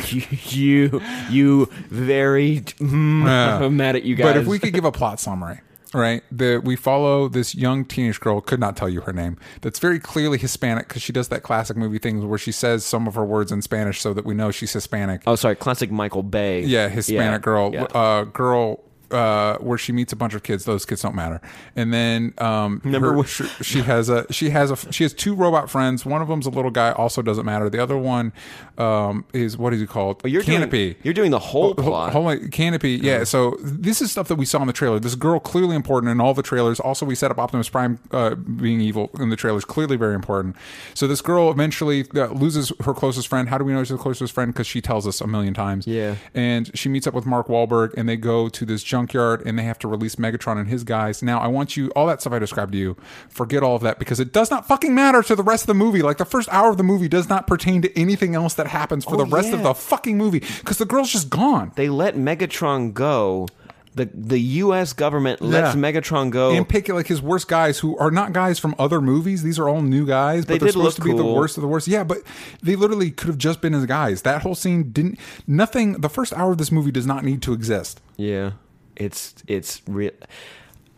you, you, very mm, Yeah. Mad at you guys. But if we could give a plot summary, right? The we follow this young teenage girl, could not tell you her name, that's very clearly Hispanic because she does that classic movie thing where she says some of her words in Spanish so that we know she's Hispanic. oh, sorry, classic Michael Bay. Yeah, Hispanic girl, yeah. uh, girl. Uh, where she meets a bunch of kids, those kids don't matter. And then, um, Remember her- she, she has a she has a she has two robot friends. One of them's a little guy, also doesn't matter. The other one, um, is what is he called? But you're Canopy. Doing, you're doing the whole plot. Hold on, Canopy. Yeah. So this is stuff that we saw in the trailer. This girl clearly important in all the trailers. Also, we set up Optimus Prime uh, being evil in the trailers. Clearly very important. So this girl eventually uh, loses her closest friend. How do we know she's the closest friend? Because she tells us a million times. Yeah. And she meets up with Mark Wahlberg, and they go to this junkyard, and they have to release Megatron and his guys. Now, I want you all that stuff I described to you. Forget all of that because it does not fucking matter to the rest of the movie. Like the first hour of the movie does not pertain to anything else that happens for Oh, the rest of the fucking movie because the girl's just gone. they let Megatron go. The the U.S. government lets Yeah. Megatron go. and pick like his worst guys who are not guys from other movies. These are all new guys, They but they're did supposed to be the worst of the worst. Yeah, but they literally could have just been his guys. That whole scene didn't. Nothing. The first hour of this movie does not need to exist. yeah, it's it's real.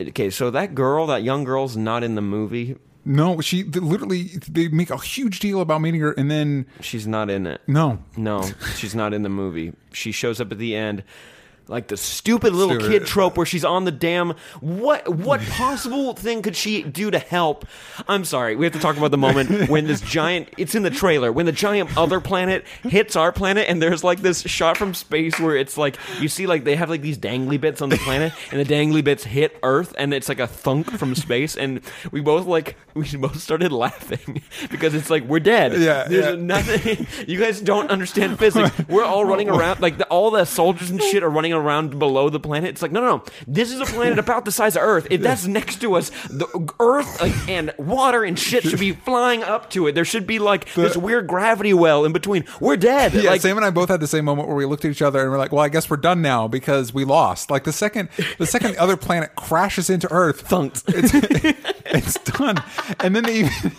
Okay, so that girl, that young girl's not in the movie. No, she they literally they make a huge deal about meeting her, and then She's not in it. no, No, she's not in the movie. She shows up at the end. Like the stupid little Stupid. kid trope where she's on the dam. What what possible thing could she do to help? I'm sorry, we have to talk about the moment when this giant it's in the trailer, when the giant other planet hits our planet and there's like this shot from space where it's like you see like they have like these dangly bits on the planet and the dangly bits hit Earth and it's like a thunk from space and we both like we both started laughing because it's like we're dead. Yeah, There's yeah. nothing you guys don't understand physics. We're all running around like the, all the soldiers and shit are running around below the planet. It's like no, no, no. This is a planet about the size of Earth. If that's next to us, the Earth like, and water and shit should be flying up to it. There should be like this weird gravity well in between. We're dead. Yeah, like, Sam and I both had the same moment where we looked at each other and we're like, "Well, I guess we're done now because we lost." Like the second, the second the other planet crashes into Earth, Thunked. It's, it's done. And then they even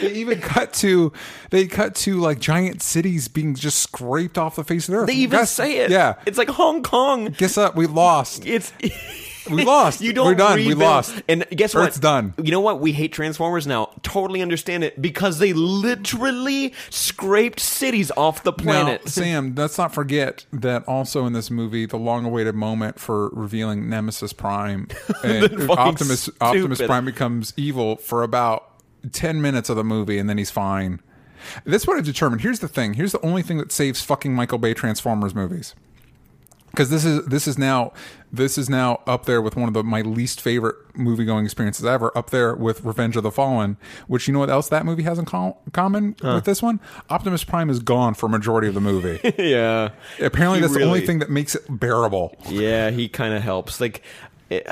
they even cut to they cut to like giant cities being just scraped off the face of the earth. they even Guess- say it. Yeah. it's like Hong Kong. Guess what? We lost. It's We lost. You don't. We're done. We lost. And guess what? Earth's done. You know what? We hate Transformers now. Totally understand it because they literally scraped cities off the planet. Now, Sam, let's not forget that also in this movie, the long-awaited moment for revealing Nemesis Prime and Optimus Optimus. Prime becomes evil for about ten minutes of the movie, and then he's fine. That's what I've determined. Here's the thing. Here's the only thing that saves fucking Michael Bay Transformers movies. Because this is this is now this is now up there with one of the my least favorite movie going experiences ever. Up there with Revenge of the Fallen, which you know what else that movie has in co- common with this one? Optimus Prime is gone for a majority of the movie. yeah. Apparently, He that's the only thing that makes it bearable. Yeah, he kind of helps. Like, it,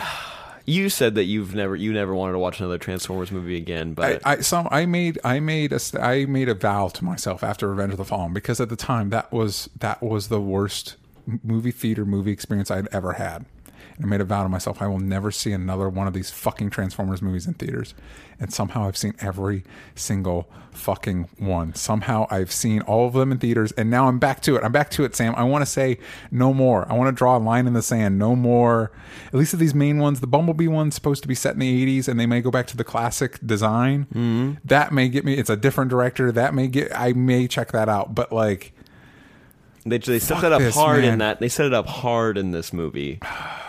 you said that you've never you never wanted to watch another Transformers movie again, but I, I I made I made a I made a vow to myself after Revenge of the Fallen because at the time that was that was the worst movie theater movie experience I'd ever had. And I made a vow to myself I will never see another one of these fucking Transformers movies in theaters. And somehow I've seen every single fucking one. Somehow I've seen all of them in theaters and now I'm back to it. I'm back to it, Sam. I want to say no more. I want to draw a line in the sand. No more. At least of these main ones. The Bumblebee one's supposed to be set in the 80s and they may go back to the classic design. Mm-hmm. That may get me. It's a different director. That may get. I may check that out. But like, they they set it up this, hard man. in that they set it up hard in this movie.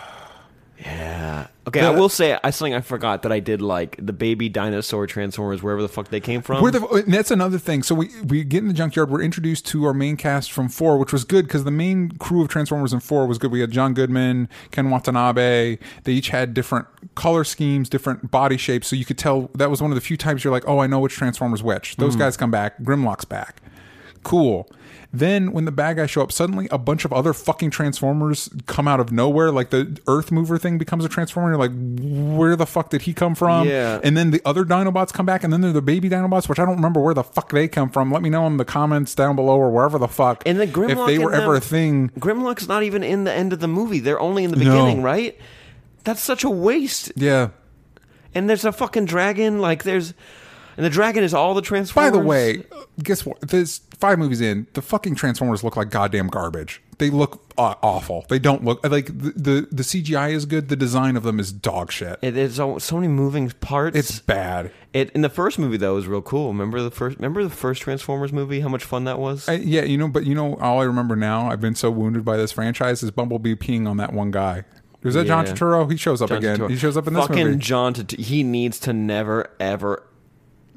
Yeah. Okay, I will say I something I forgot that I did like the baby dinosaur transformers wherever the fuck they came from. We're the, uh, and that's another thing. So we we get in the junkyard. We're introduced to our main cast from four, which was good because the main crew of Transformers in four was good. We had John Goodman, Ken Watanabe. They each had different color schemes, different body shapes, so you could tell. That was one of the few times you're like, oh, I know which Transformers which. Those mm. guys come back. Grimlock's back. Cool. Then when the bad guys show up, suddenly a bunch of other fucking Transformers come out of nowhere. Like the Earth Mover thing becomes a Transformer. You're like, where the fuck did he come from? Yeah. And then the other Dinobots come back, and then they're the baby Dinobots, which I don't remember where the fuck they come from. Let me know in the comments down below or wherever the fuck. And the Grimlock if they were ever a thing. Grimlock's not even in the end of the movie. They're only in the No. beginning, right? That's such a waste. Yeah. And there's a fucking dragon. Like there's, and the dragon is all the transformers. By the way, guess what? There's five movies in. The fucking Transformers look like goddamn garbage. They look awful. They don't look like the, the the CGI is good. The design of them is dog shit. it, there's so so many moving parts. It's bad. It in the first movie though was real cool. Remember the first? Remember the first Transformers movie? How much fun that was. I, yeah, you know, but you know, all I remember now, I've been so wounded by this franchise, is Bumblebee peeing on that one guy. Was that John Yeah. Turturro? He shows up John again. Turturro. He shows up in this Fucking movie. John. Tut- he needs to never, ever,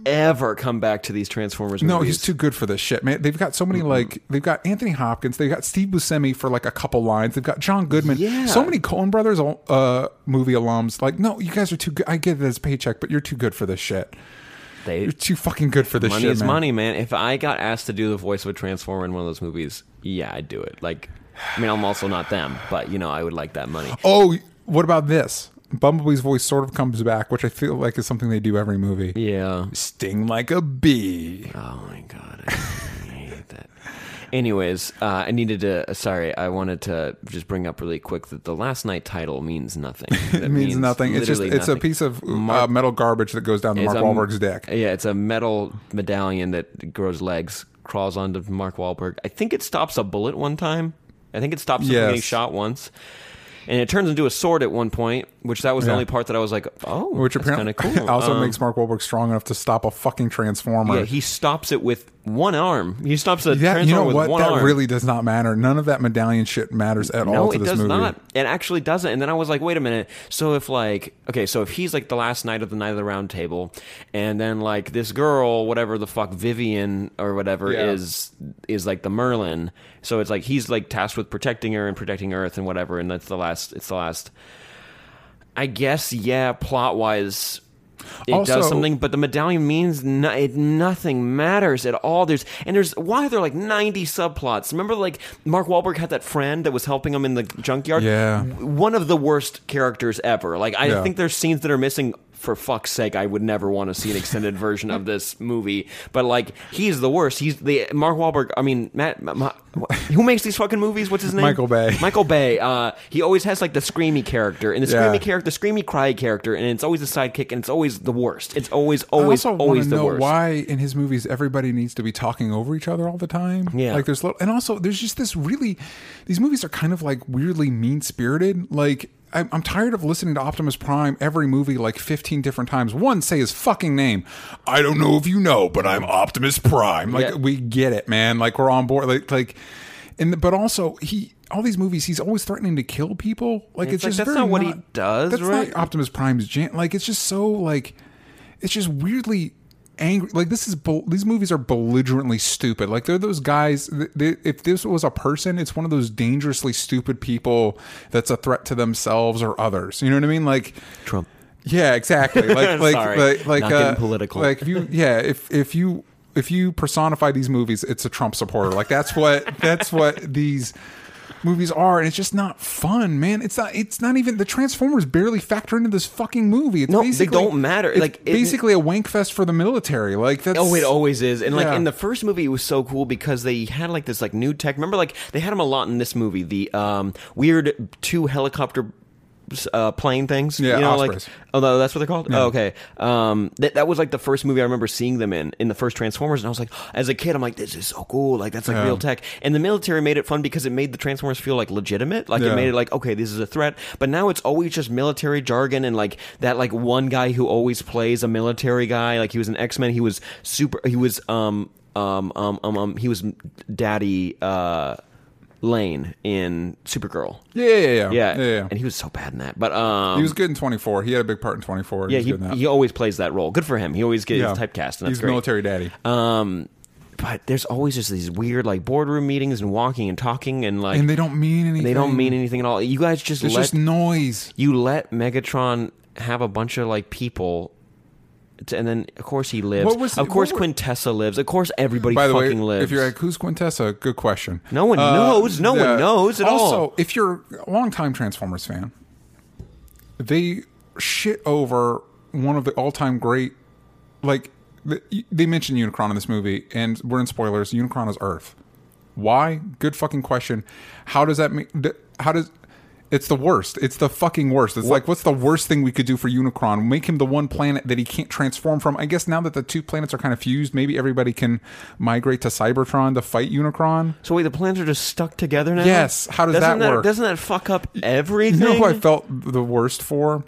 ever come back to these Transformers. No, he's too good for this shit, man. They've got so many like they've got Anthony Hopkins, they've got Steve Buscemi for like a couple lines, they've got John Goodman, Yeah. so many Coen Brothers uh, movie alums. Like, no, you guys are too good. I get it as paycheck, but you're too good for this shit. They, You're too fucking good for this money shit, is man. money, man. If I got asked to do the voice of a Transformer in one of those movies, yeah, I'd do it. Like, I mean, I'm also not them, but you know, I would like that money. Oh, what about this? Bumblebee's voice sort of comes back, which I feel like is something they do every movie. Yeah. Sting like a bee. Oh my god, I, hate that. Anyways, uh, I needed to. uh, Sorry, I wanted to just bring up really quick that the Last Knight title means nothing. It means, nothing. It's just literally it's a nothing. piece of uh, metal garbage that goes down to It's Mark a- Wahlberg's dick. Yeah, it's a metal medallion that grows legs, crawls onto Mark Wahlberg. I think it stops a bullet one time. I think it stops him from Yes. getting shot once. And it turns into a sword at one point, which that was the Yeah. only part that I was like, oh, Which that's kind apparently of cool. also Um, makes Mark Wahlberg strong enough to stop a fucking transformer. Yeah, he stops it with one arm. He stops a That- transformer you know with what? one That arm. really does not matter. None of that medallion shit matters at all No, to it this does movie. not. It actually doesn't. And then I was like, wait a minute. So if like, okay, so if he's like the last knight of the knight of the round table, and then like this girl, whatever the fuck, Vivian or whatever Yeah. is is like the Merlin. So it's like he's like tasked with protecting her and protecting Earth and whatever. And that's the last. It's the last. I guess yeah. Plot wise. It Also- does something, but the medallion means no, it, nothing matters at all. There's and there's why are there like 90 subplots? Remember, like Mark Wahlberg had that friend that was helping him in the junkyard. Yeah. one of the worst characters ever. Like I Yeah. think there's scenes that are missing. For fuck's sake, I would never want to see an extended version of this movie. But like, he's the worst. He's the Mark Wahlberg. I mean, Matt. Ma, who makes these fucking movies? What's his name? Michael Bay. Michael Bay. Uh, he always has like the screamy character and the Yeah. screamy character, the screamy cry character, and it's always the sidekick, and it's always the worst. It's always, always, also always the know worst. why in his movies everybody needs to be talking over each other all the time. Yeah. like there's little, and also there's just this really, these movies are kind of like weirdly mean spirited. Like I'm, I'm tired of listening to Optimus Prime every movie like 15 different times. One, say his fucking name. I don't know if you know, but I'm Optimus Prime. Like Yeah. we get it, man. Like we're on board. Like like, and but also he. All these movies, he's always threatening to kill people. Like It's it's, like, just that's very not what he does, That's right? not Optimus Prime's jam. Like it's just so like it's just weirdly angry. Like this is these movies are belligerently stupid. Like they're those guys. they- if this was a person, it's one of those dangerously stupid people that's a threat to themselves or others. You know what I mean? Like Trump. yeah, exactly. Like like Sorry. like like Not uh, political. Like if you yeah if if you if you personify these movies, it's a Trump supporter. Like that's what that's what these movies are, and it's just not fun, man. It's not. It's not even the Transformers barely factor into this fucking movie. It's No, they don't matter. It's Like, it- basically a wank fest for the military. Like that's Oh, it always is. And like Yeah. in the first movie, it was so cool because they had like this like new tech. Remember, like they had them a lot in this movie. The um, weird two helicopter uh, plane things. Yeah, you know, like Ospreys. oh, no, that's what they're called. Oh, okay, um, that that was like the first movie I remember seeing them in in the first Transformers, and I was like, as a kid, I'm like, this is so cool. Like that's like Yeah. real tech. And the military made it fun because it made the Transformers feel like legitimate. Like Yeah. it made it like okay, this is a threat. But now it's always just military jargon and like that like one guy who always plays a military guy. Like he was an X Men. He was super. He was um um um um, um he was Daddy. uh Lane in Supergirl. Yeah, yeah, yeah, Yeah, yeah. yeah. and he was so bad in that. But um, he was good in 24. He had a big part in 24. yeah, he, that. he always plays that role. Good for him. He always gets Yeah. typecast, and that's He's great. military daddy. Um, but there's always just these weird like boardroom meetings and walking and talking and like and they don't mean anything. they don't mean anything at all. You guys just It's let just noise. you let Megatron have a bunch of like people. And then, of course, he lives. Was- of course, were- Quintessa lives. Of course, everybody By the way, fucking lives. if you're like, who's Quintessa? Good question. Uh, No one knows. No one knows at all. also, if you're a longtime Transformers fan, they shit over one of the all-time great. Like they mentioned Unicron in this movie, and we're in spoilers. Unicron is Earth. Why? Good fucking question. How does that make? How does? It's the worst. It's the fucking worst. It's like, what's the worst thing we could do for Unicron? Make him the one planet that he can't transform from. I guess now that the two planets are kind of fused, maybe everybody can migrate to Cybertron to fight Unicron. so wait, the planets are just stuck together now. Yes. How does doesn't that work? Doesn't that fuck up everything? You know who I felt the worst for?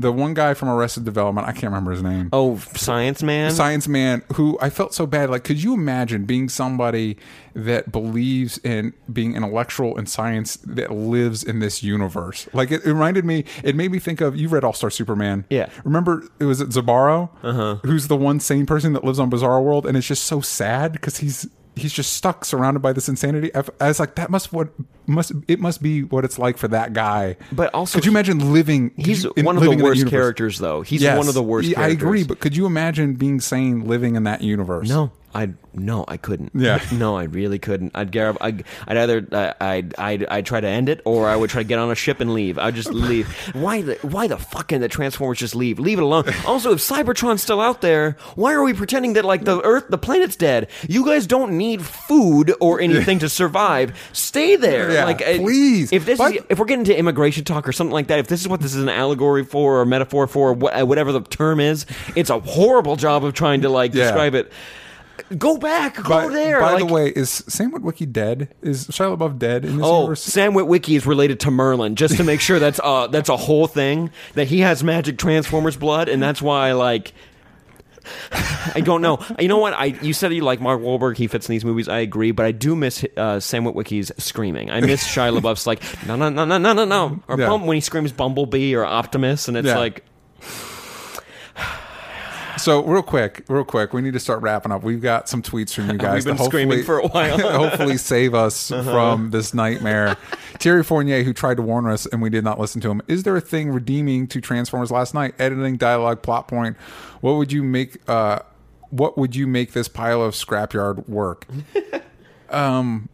The one guy from Arrested Development. I can't remember his name. oh, Science Man. Science Man, who I felt so bad. Like, could you imagine being somebody that believes in being intellectual and science that lives in this universe? Like, it, it reminded me. It made me think of. You read All Star Superman? Yeah. Remember, it was it Zibarro, uh-huh. who's the one sane person that lives on Bizarro World, and it's just so sad because he's he's just stuck, surrounded by this insanity. I, was like, that must what must it must be what it's like for that guy. But also- could you imagine living? He's in- one of the living in that worst characters, though. He's Yes. one of the worst. I agree, but could you imagine being sane living in that universe? No, I no, I couldn't. Yeah. no, I really couldn't. I'd get, I'd, I'd either uh, I'd, I'd I'd try to end it, or I would try to get on a ship and leave. I'd just leave. Why the why the fuck can the Transformers just leave? Leave it alone. Also, if Cybertron's still out there, why are we pretending that like the Earth, the planet's dead? You guys don't need food or anything to survive. Stay there. Yeah, like please. If this But- is, if we're getting to immigration talk or something like that, if this is what this is an allegory for or a metaphor for, or whatever the term is, it's a horrible job of trying to like Yeah. describe it. Go back, go By, there. by like- the way, is Sam Witwicky dead? Is Shia LaBeouf dead in this Oh, universe? Sam Witwicky is related to Merlin, just to make sure that's uh that's a whole thing that he has magic Transformers blood, and that's why like. I don't know. You know what? I you said you like Mark Wahlberg. He fits in these movies. I agree, but I do miss uh, Sam Witwicky's screaming. I miss Shia LaBeouf's like no no no no no no no or Yeah. Bum- when he screams Bumblebee or Optimus, and it's Yeah. like So real quick, real quick, we need to start wrapping up. We've got some tweets from you guys. been to hopefully, screaming for a while. Uh-huh. hopefully, save us from this nightmare. Terry Fournier, who tried to warn us and we did not listen to him. Is there a thing redeeming to Transformers Last Knight? Editing, dialogue, plot point. What would you make? Uh, what would you make this pile of scrapyard work? um.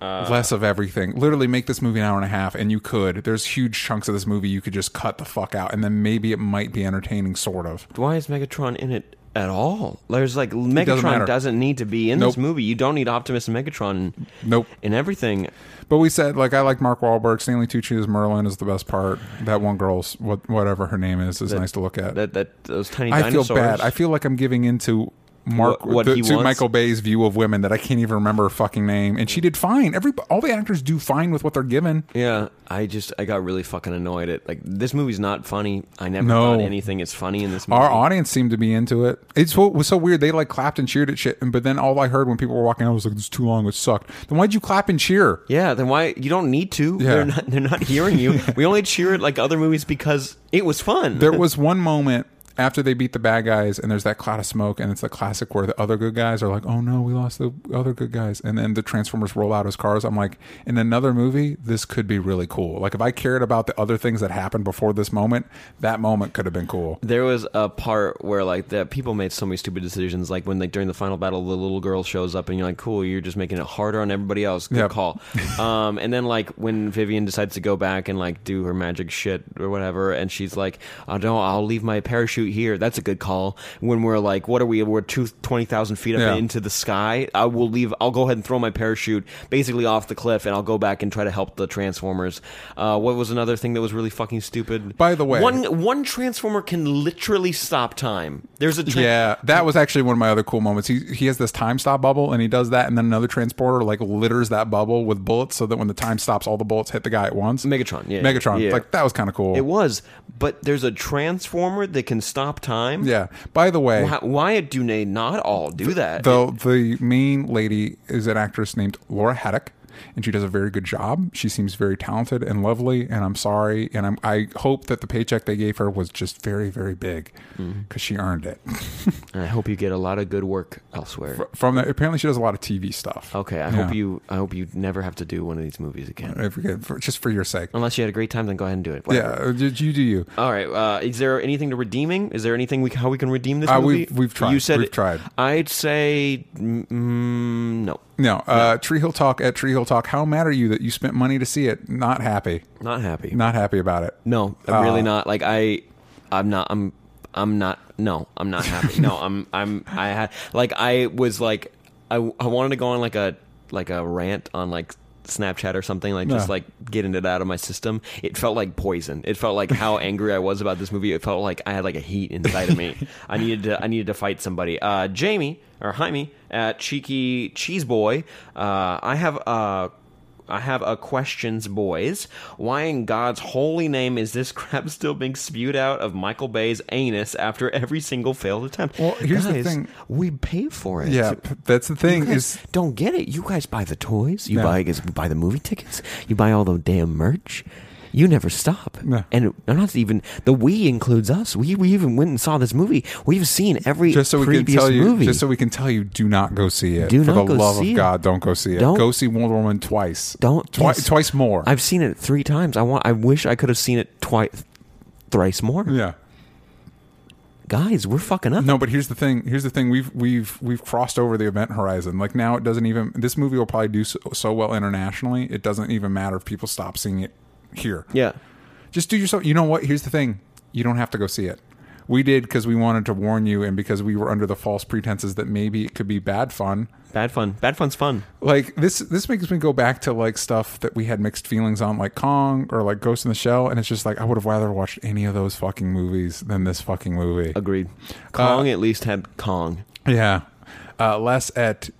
Uh, less of everything. Literally make this movie an hour and a half, and you could. There's huge chunks of this movie you could just cut the fuck out, and then maybe it might be entertaining, sort of. why is Megatron in it at all? There's like doesn't Megatron doesn't, need to be in Nope. this movie. You don't need Optimus and Megatron Nope. in everything. But we said like I like Mark Wahlberg. Stanley Tucci as Merlin is the best part. That one girl's what whatever her name is is nice to look at. That that those tiny I feel bad. I feel like I'm giving into Mark What- what the- he to wants? Michael Bay's view of women that I can't even remember her fucking name. And she did fine. Every all the actors do fine with what they're given. Yeah, I just I got really fucking annoyed at like this movie's not funny. I never No. thought anything is funny in this movie. Our audience seemed to be into it. It's what was so weird. They like clapped and cheered at shit, and but then all I heard when people were walking out was like, "It's too long. It sucked." Then why'd you clap and cheer? yeah, then why you don't need to? Yeah. They're not they're not hearing you. we only cheer at like other movies because it was fun. There was one moment after they beat the bad guys, and there's that cloud of smoke, and it's the classic where the other good guys are like, "Oh no, we lost the other good guys," and then the Transformers roll out as cars. I'm like, in another movie, this could be really cool. Like if I cared about the other things that happened before this moment, that moment could have been cool. There was a part where like the people made so many stupid decisions. Like when like during the final battle, the little girl shows up, and you're like, "Cool, you're just making it harder on everybody else." Good Yep. call. um, and then like when Vivian decides to go back and like do her magic shit or whatever, and she's like, "I don't, I'll leave my parachute here." That's a good call. When we're like, "What are we? We're two twenty thousand feet up Yeah. into the sky." I will leave. I'll go ahead and throw my parachute basically off the cliff, and I'll go back and try to help the Transformers. Uh, what was another thing that was really fucking stupid? By the way- one one transformer can literally stop time. There's a tra- Yeah, that was actually one of my other cool moments. He he has this time stop bubble, and he does that, and then another transporter like litters that bubble with bullets, so that when the time stops, all the bullets hit the guy at once. Megatron, yeah, Megatron, yeah. like that was kind of cool. It was, but there's a transformer that can stop time. yeah. By the way, Why, why do they not all do that? Though the main lady is an actress named Laura Haddock. And she does a very good job. She seems very talented and lovely, and I'm sorry, and I'm, I hope that the paycheck they gave her was just very, very big because she earned it. And I hope you get a lot of good work elsewhere. From that, apparently, she does a lot of TV stuff. Okay, I Yeah. hope you. I hope you never have to do one of these movies again. I forget, for, just for your sake. Unless you had a great time, then go ahead and do it. Whatever. Yeah, did you do you? All right. Uh, is there anything to redeeming? Is there anything we how we can redeem this Uh, movie? we've- we've tried. You said We've tried. I'd say mm, mm, no. No, uh, Tree Hill Talk at Tree Hill Talk. How mad are you that you spent money to see it? Not happy. Not happy. Not happy about it. No, I'm really Uh, not. Like I, I'm not. I'm. I'm not. No, I'm not happy. no, I'm. I'm. I had like I was like I. I wanted to go on like a like a rant on like Snapchat or something like just Yeah. like getting it out of my system. It felt like poison. It felt like how angry I was about this movie. It felt like I had like a heat inside of me. I needed to. I needed to fight somebody. Uh, Jamie or Jaime at Cheeky Cheese Boy. Uh, I have uh I have a questions, boys. Why in God's holy name is this crap still being spewed out of Michael Bay's anus after every single failed attempt? Well, here's the thing. We pay for it. Yeah, that's the thing. Guys Is don't get it. You guys buy the toys. You No. buy, you guys buy the movie tickets. You buy all the damn merch. You never stop. No. And not even the we includes us. We we even went and saw this movie. We've seen every just so we can tell you, movie. just so we can tell you, do not go see it. Do For not the go love see of it. God, don't go see it. Don't- go see Wonder Woman twice. Don't Twi- yes. twice more. I've seen it three times. I want. I wish I could have seen it twice, thrice more. yeah. Guys, we're fucking up. No, but here's the thing. Here's the thing. We've we've we've crossed over the event horizon. Like now, it doesn't even. This movie will probably do so, so well internationally. It doesn't even matter if people stop seeing it here. Yeah. Just do yourself. You know what? Here's the thing. You don't have to go see it. We did because we wanted to warn you, and because we were under the false pretenses that maybe it could be bad fun. Bad fun. Bad fun's fun. Like this, this makes me go back to like stuff that we had mixed feelings on, like Kong or like Ghost in the Shell, and it's just like I would have rather watched any of those fucking movies than this fucking movie. Agreed. Kong at least had Kong. Yeah, uh, Les at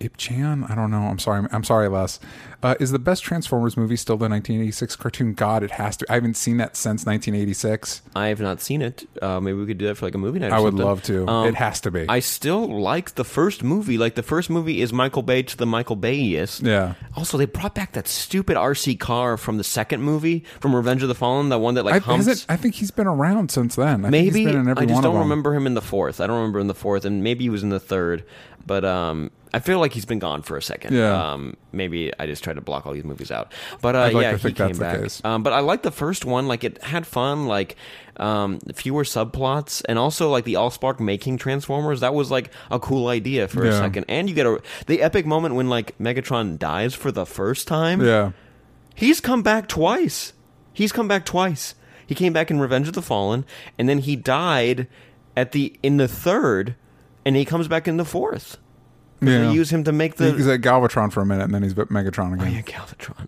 Ipchan. I don't know. I'm sorry. I'm sorry, Les. Uh, is the best Transformers movie still the 1986 cartoon? God, it has to. I haven't seen that since 1986. I have not seen it. Uh, maybe we could do that for like a movie night. I would something. love to. Um, it has to be. I still like the first movie. Like the first movie is Michael Bay to the Michael Bayiest. Yeah. Also, they brought back that stupid RC car from the second movie, from Revenge of the Fallen, that one that like I, humps. hasn't- I think he's been around since then. I think maybe he's been in every I just don't remember him in the fourth. I don't remember in the fourth, and maybe he was in the third. But um, I feel like he's been gone for a second. Yeah. Um, maybe I just tried to block all these movies out. But uh, like yeah, he came the back. case. Um, but I like the first one. Like it had fun. Like um, fewer subplots, and also like the Allspark making Transformers. That was like a cool idea for a second. And you get a the epic moment when like Megatron dies for the first time. Yeah. He's come back twice. He's come back twice. He came back in Revenge of the Fallen, and then he died at the in the third, and he comes back in the fourth. Yeah. They use him to make the he's at Galvatron for a minute, and then he's at Megatron oh, again. yeah, Galvatron.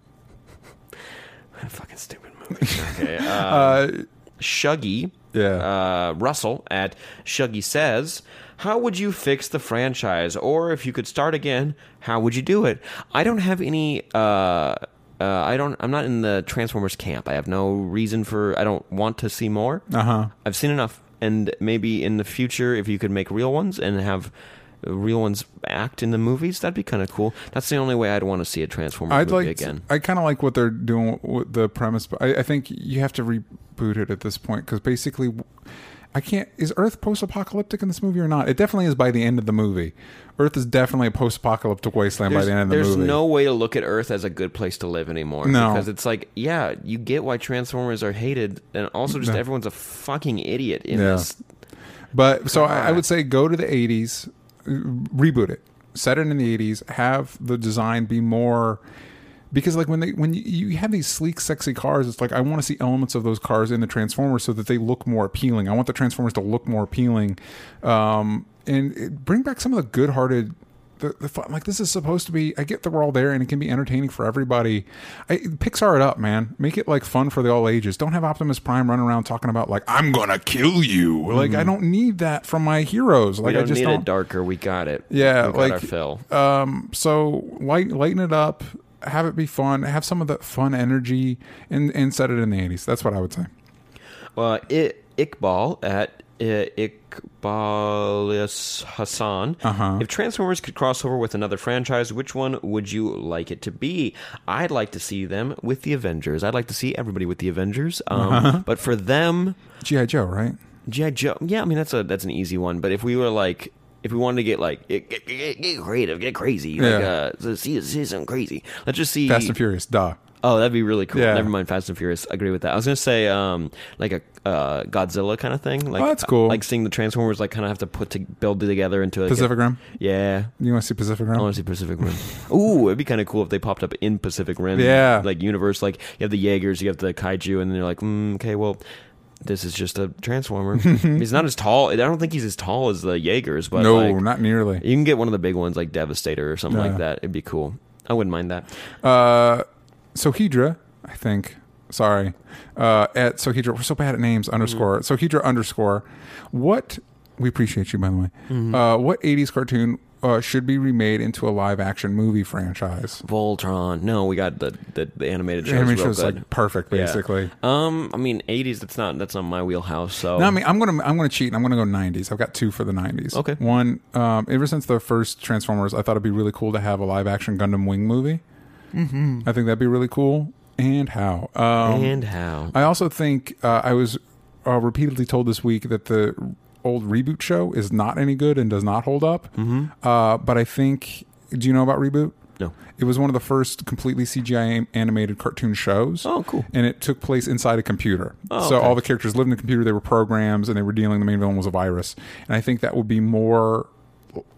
what a fucking stupid movie. Okay, uh, Uh, Shuggy, Yeah. uh, Russell at Shuggy says, "How would you fix the franchise, or if you could start again, how would you do it?" I don't have any. Uh, uh, I don't. I'm not in the Transformers camp. I have no reason for. I don't want to see more. uh huh. I've seen enough, and maybe in the future, if you could make real ones and have real ones act in the movies, that'd be kind of cool. That's the only way I'd want to see a Transformers I'd movie like. again. I kind of like what they're doing with the premise, but I, I think you have to reboot it at this point because basically, I can't. Is Earth post-apocalyptic in this movie or not? It definitely is by the end of the movie. Earth is definitely a post-apocalyptic wasteland by the end of the there's movie. There's no way to look at Earth as a good place to live anymore. No. Because it's like, yeah, you get why Transformers are hated, and also just No. everyone's a fucking idiot in Yeah. this. But so I, I would say go to the 80s, uh, reboot it, set it in the 80s, have the design be more because like when they when you, you have these sleek sexy cars it's like I want to see elements of those cars in the Transformers so that they look more appealing. I want the Transformers to look more appealing. Um and it, bring back some of the good-hearted the, the fun, like this is supposed to be. I get that we're all there, and it can be entertaining for everybody. I, Pixar it up, man. Make it like fun for the all ages. Don't have Optimus Prime running around talking about like I'm gonna kill you. Like I don't need that from my heroes. Like I just need don't. it darker. We got it. Yeah, got like- our fill. um, so light, lighten it up. Have it be fun. Have some of that fun energy, and and set it in the '80s. That's what I would say. Uh, I- Iqbal at I- Iqbal Hassan. Uh-huh. If Transformers could cross over with another franchise, which one would you like it to be? I'd like to see them with the Avengers. I'd like to see everybody with the Avengers. Um, Uh-huh. But for them, GI Joe, right? GI Joe. Yeah, I mean that's a that's an easy one. But if we were like, if we wanted to get like get, get, get, creative, get crazy, like Yeah. uh, see see something crazy. Let's just see. Fast and Furious, duh. Oh, that'd be really cool. Yeah. Never mind, Fast and Furious. I agree with that. I was gonna say um, like a uh, Godzilla kind of thing. Like, Oh, that's cool. Like seeing the Transformers like kind of have to put to build together into like, Pacific Rim. Yeah. You want to see Pacific Rim? I want to see Pacific Rim. Ooh, it'd be kind of cool if they popped up in Pacific Rim. Yeah. Like universe, like you have the Jaegers, you have the Kaiju, and then you're like, mm, okay, well, this is just a Transformer. he's not as tall. I don't think he's as tall as the Jaegers, but no, like, not nearly. you can get one of the big ones like Devastator or something like that. It'd be cool. I wouldn't mind that. Uh, Sohedra, I think. Sorry. Uh, at Sohedra, we're so bad at names. Underscore So Sohedra underscore. What we appreciate you by the way. Uh, what '80s cartoon uh, should be remade into a live action movie franchise? Voltron. No, we got the the, the animated shows. Animation real show's good. like perfect, Yeah. basically. Um, I mean, eighties. That's not that's not my wheelhouse. So No, I mean I'm gonna I'm gonna cheat. and I'm gonna go 90s. I've got two for the 90s. Okay. One, um, ever since the first Transformers, I thought it'd be really cool to have a live action Gundam Wing movie. Mm-hmm. I think that'd be really cool. And how? Um, and how? I also think uh, I was uh, repeatedly told this week that the old reboot show is not any good and does not hold up. Mm-hmm. Uh, but I think, do you know about reboot? no. It was one of the first completely CGI animated cartoon shows. Oh, cool. And it took place inside a computer. Oh, so okay. all the characters lived in a computer. They were programs, and they were dealing. The main villain was a virus. And I think that would be more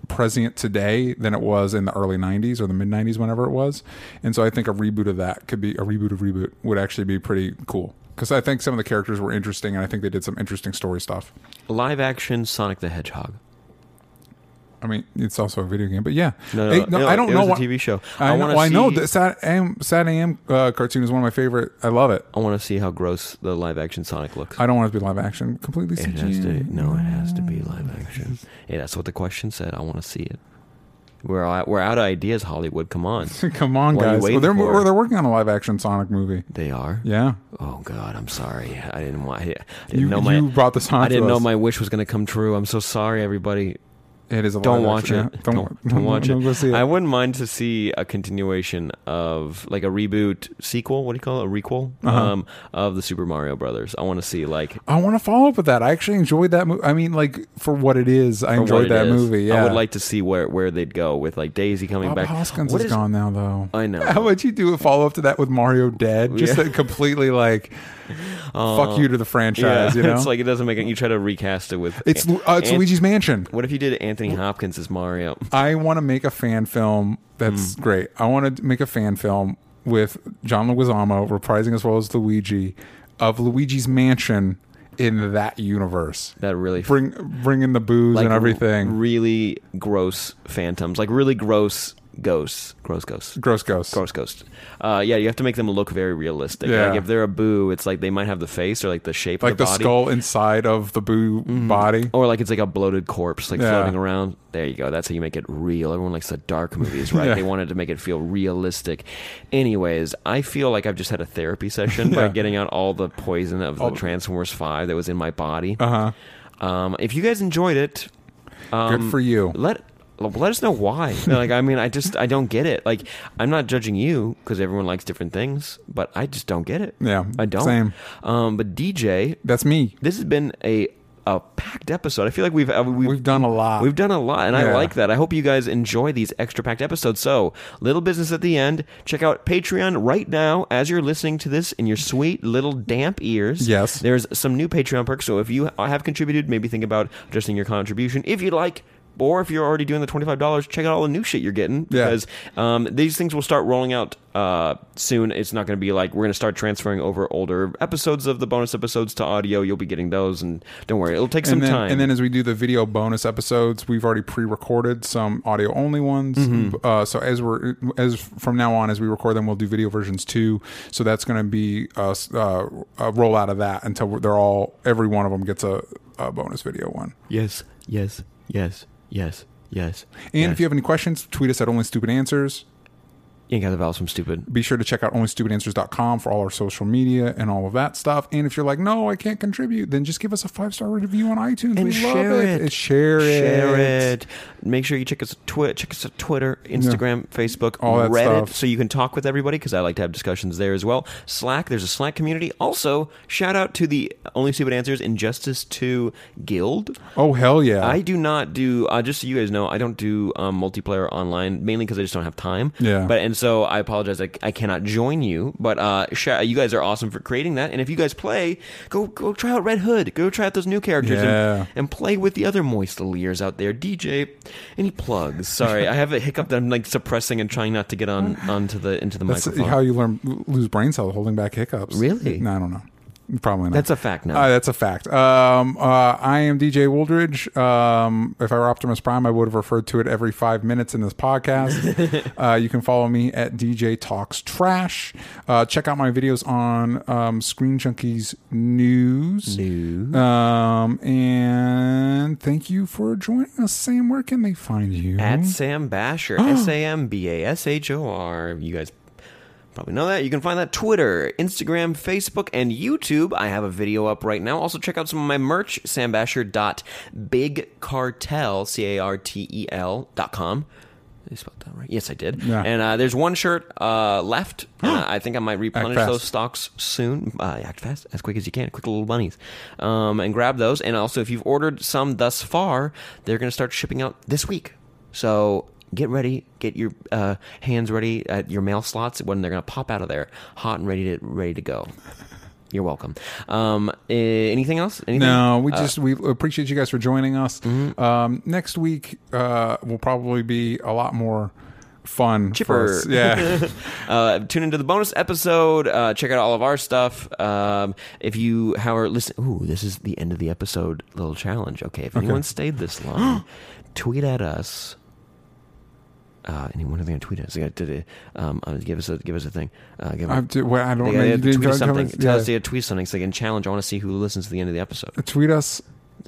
prescient today than it was in the early 90s or the mid 90s whenever it was and so i think a reboot of that could be a reboot of reboot would actually be pretty cool because i think some of the characters were interesting and i think they did some interesting story stuff Live action Sonic the Hedgehog. i mean it's also a video game but yeah No, no, Hey, no, i don't know what TV show. i, I wanna well, I know that Sat AM, Sat AM uh, cartoon is one of my favorite i love it I want to see how gross the live action Sonic looks. i don't want it to be live action completely it has to. No, it has to be live action. Yeah, that's what the question said. I want to see it. We're out, we're out of ideas, Hollywood. Come on. come on What guys well, they're, for? they're working on a live action sonic movie They are. yeah Oh God, I'm sorry. I didn't want. I didn't you, know my. you brought this on I didn't know us. my wish was going to come true. I'm so sorry, everybody. It is a Don't live watch action, it. yeah. Don't, don't, don't watch don't it. go see it I wouldn't mind to see a continuation of like a reboot sequel. What do you call it? A requel Uh-huh. um, of the Super Mario Brothers. I want to see like I want to follow up with that. I actually enjoyed that movie. I mean, like for what it is, I enjoyed it that is. movie. Yeah, I would like to see where where they'd go with like Daisy coming Bob back. Hoskins What is gone now, though. I know. How would you do a follow up to that with Mario dead? Just Yeah. a completely like fuck you to the franchise. Yeah, you know, it's like it doesn't make it. You try to recast it with it's uh, it's Ant- Luigi's Mansion. What if you did Anthony Hopkins as Mario? I want to make a fan film that's Hmm. great. I want to make a fan film with John Leguizamo reprising as well as Luigi of Luigi's Mansion in that universe. That really Bring bring in the boos and everything. Really gross phantoms, like really gross ghosts, gross ghosts. Gross ghosts. Gross ghost. Uh, yeah, you have to make them look very realistic. Yeah. Like if they're a boo, it's like they might have the face or like the shape like of the, the body. skull inside of the boo body. Or like it's like a bloated corpse, like Yeah. floating around. There you go. That's how you make it real. Everyone likes the dark movies, right? Yeah. They wanted to make it feel realistic. Anyways, I feel like I've just had a therapy session by Yeah. getting out all the poison of the Transformers Five that was in my body. Uh huh. Um, if you guys enjoyed it, um, Good for you. Let let us know why. like, I mean, I just I don't get it. Like, I'm not judging you because everyone likes different things, but I just don't get it. Yeah, I don't. same. Um, but DJ, That's me. this has been a a packed episode. I feel like we've uh, we've, We've done a lot. We've done a lot, and I like that. I hope you guys enjoy these extra packed episodes. So, little business at the end. Check out Patreon right now as you're listening to this in your sweet little damp ears. Yes. There's some new Patreon perks. So, if you have contributed, maybe think about adjusting your contribution if you'd like. Or if you're already doing the twenty-five dollars, check out all the new shit you're getting Yeah. because um, these things will start rolling out uh, soon. It's not going to be like we're going to start transferring over older episodes of the bonus episodes to audio. You'll be getting those, and don't worry, it'll take some then, time. and then as we do the video bonus episodes, we've already pre-recorded some audio only ones. Mm-hmm. Uh, so as we're as from now on, as we record them, we'll do video versions too. So that's going to be a, uh, a rollout of that until they're all every one of them gets a, a bonus video one. Yes, yes, yes, yes, yes. And yes. if you have any questions, tweet us at Only Stupid Answers. You got the vowels from stupid. Be sure to check out onlystupidanswers.com for all our social media and all of that stuff. And if you're like, no, I can't contribute, then just give us a five star review on iTunes. And we share love it. And Share it. Share it. Make sure you check us twi- check us Twitter, Instagram, Facebook, All that Reddit, stuff. so you can talk with everybody because I like to have discussions there as well. Slack, there's a Slack community. Also, shout out to the Only Stupid Answers Injustice 2 Guild. Oh, hell yeah. I do not do uh, just so you guys know, I don't do um, multiplayer online mainly because I just don't have time. Yeah. But and so I apologize, I, I cannot join you. But uh, you guys are awesome for creating that. And if you guys play, go go try out Red Hood. Go try out those new characters Yeah. and, and play with the other moist little ears out there. DJ, any plugs? Sorry, I have a hiccup that I'm like suppressing and trying not to get on onto the into the That's microphone. how you learn lose brain cells holding back hiccups. Really? No, I don't know. Probably not. That's a fact now. Uh, that's a fact. Um, uh, I am DJ Wooldridge. Um, if I were Optimus Prime, I would have referred to it every five minutes in this podcast. uh, you can follow me at DJ Talks Trash. Uh, check out my videos on um, Screen Junkies News. News. Um, and thank you for joining us, Sam. Where can they find you? At Sam Bashor, S A M B A S H O R. You guys probably know that. You can find that Twitter, Instagram, Facebook, and YouTube. I have a video up right now. Also, check out some of my merch, sambashor.bigcartel, C A R T E L dot com. Did I spell that right? Yes, I did. Yeah. And uh, there's one shirt uh, left. Uh, I think I might replenish fast. those stocks soon. Uh, act fast, as quick as you can. Quick little bunnies. Um, and grab those. And also, if you've ordered some thus far, they're going to start shipping out this week. So get ready. Get your uh, hands ready at your mail slots when they're going to pop out of there, hot and ready to ready to go. You're welcome. Um, eh, anything else? Anything? No, we just we appreciate you guys for joining us. Mm-hmm. Um, next week uh, will probably be a lot more fun. for Chipper. us. Yeah. uh, tune into the bonus episode. Uh, check out all of our stuff. Um, if you, however, listen. Ooh, this is the end of the episode. Little challenge. Okay, if anyone stayed this long, tweet at us. Uh, anyone are they gonna tweet us? They got to um, uh, give us a give us a thing. Uh, give I, do- well, I don't they know. You tweet tell- us something. Tell yeah. us to tweet something so they can challenge. I want to see who listens to the end of the episode. Tweet us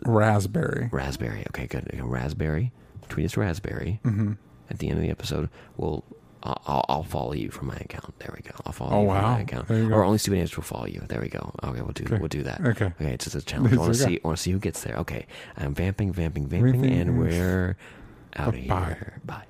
raspberry. Raspberry. Okay, good. Okay, Raspberry. Tweet us raspberry. Mm-hmm. At the end of the episode, we'll. I'll, I'll- follow you from my account. There we go. I'll follow Oh, you from wow. my account. There you go. Or only stupid answers will follow you. There we go. Okay, we'll do Okay. we'll do that. Okay. Okay, it's just a challenge. I want to see. I want to see who gets there. Okay, I'm vamping, vamping, vamping, Vamping, and and- we're out of Bye. here. Bye.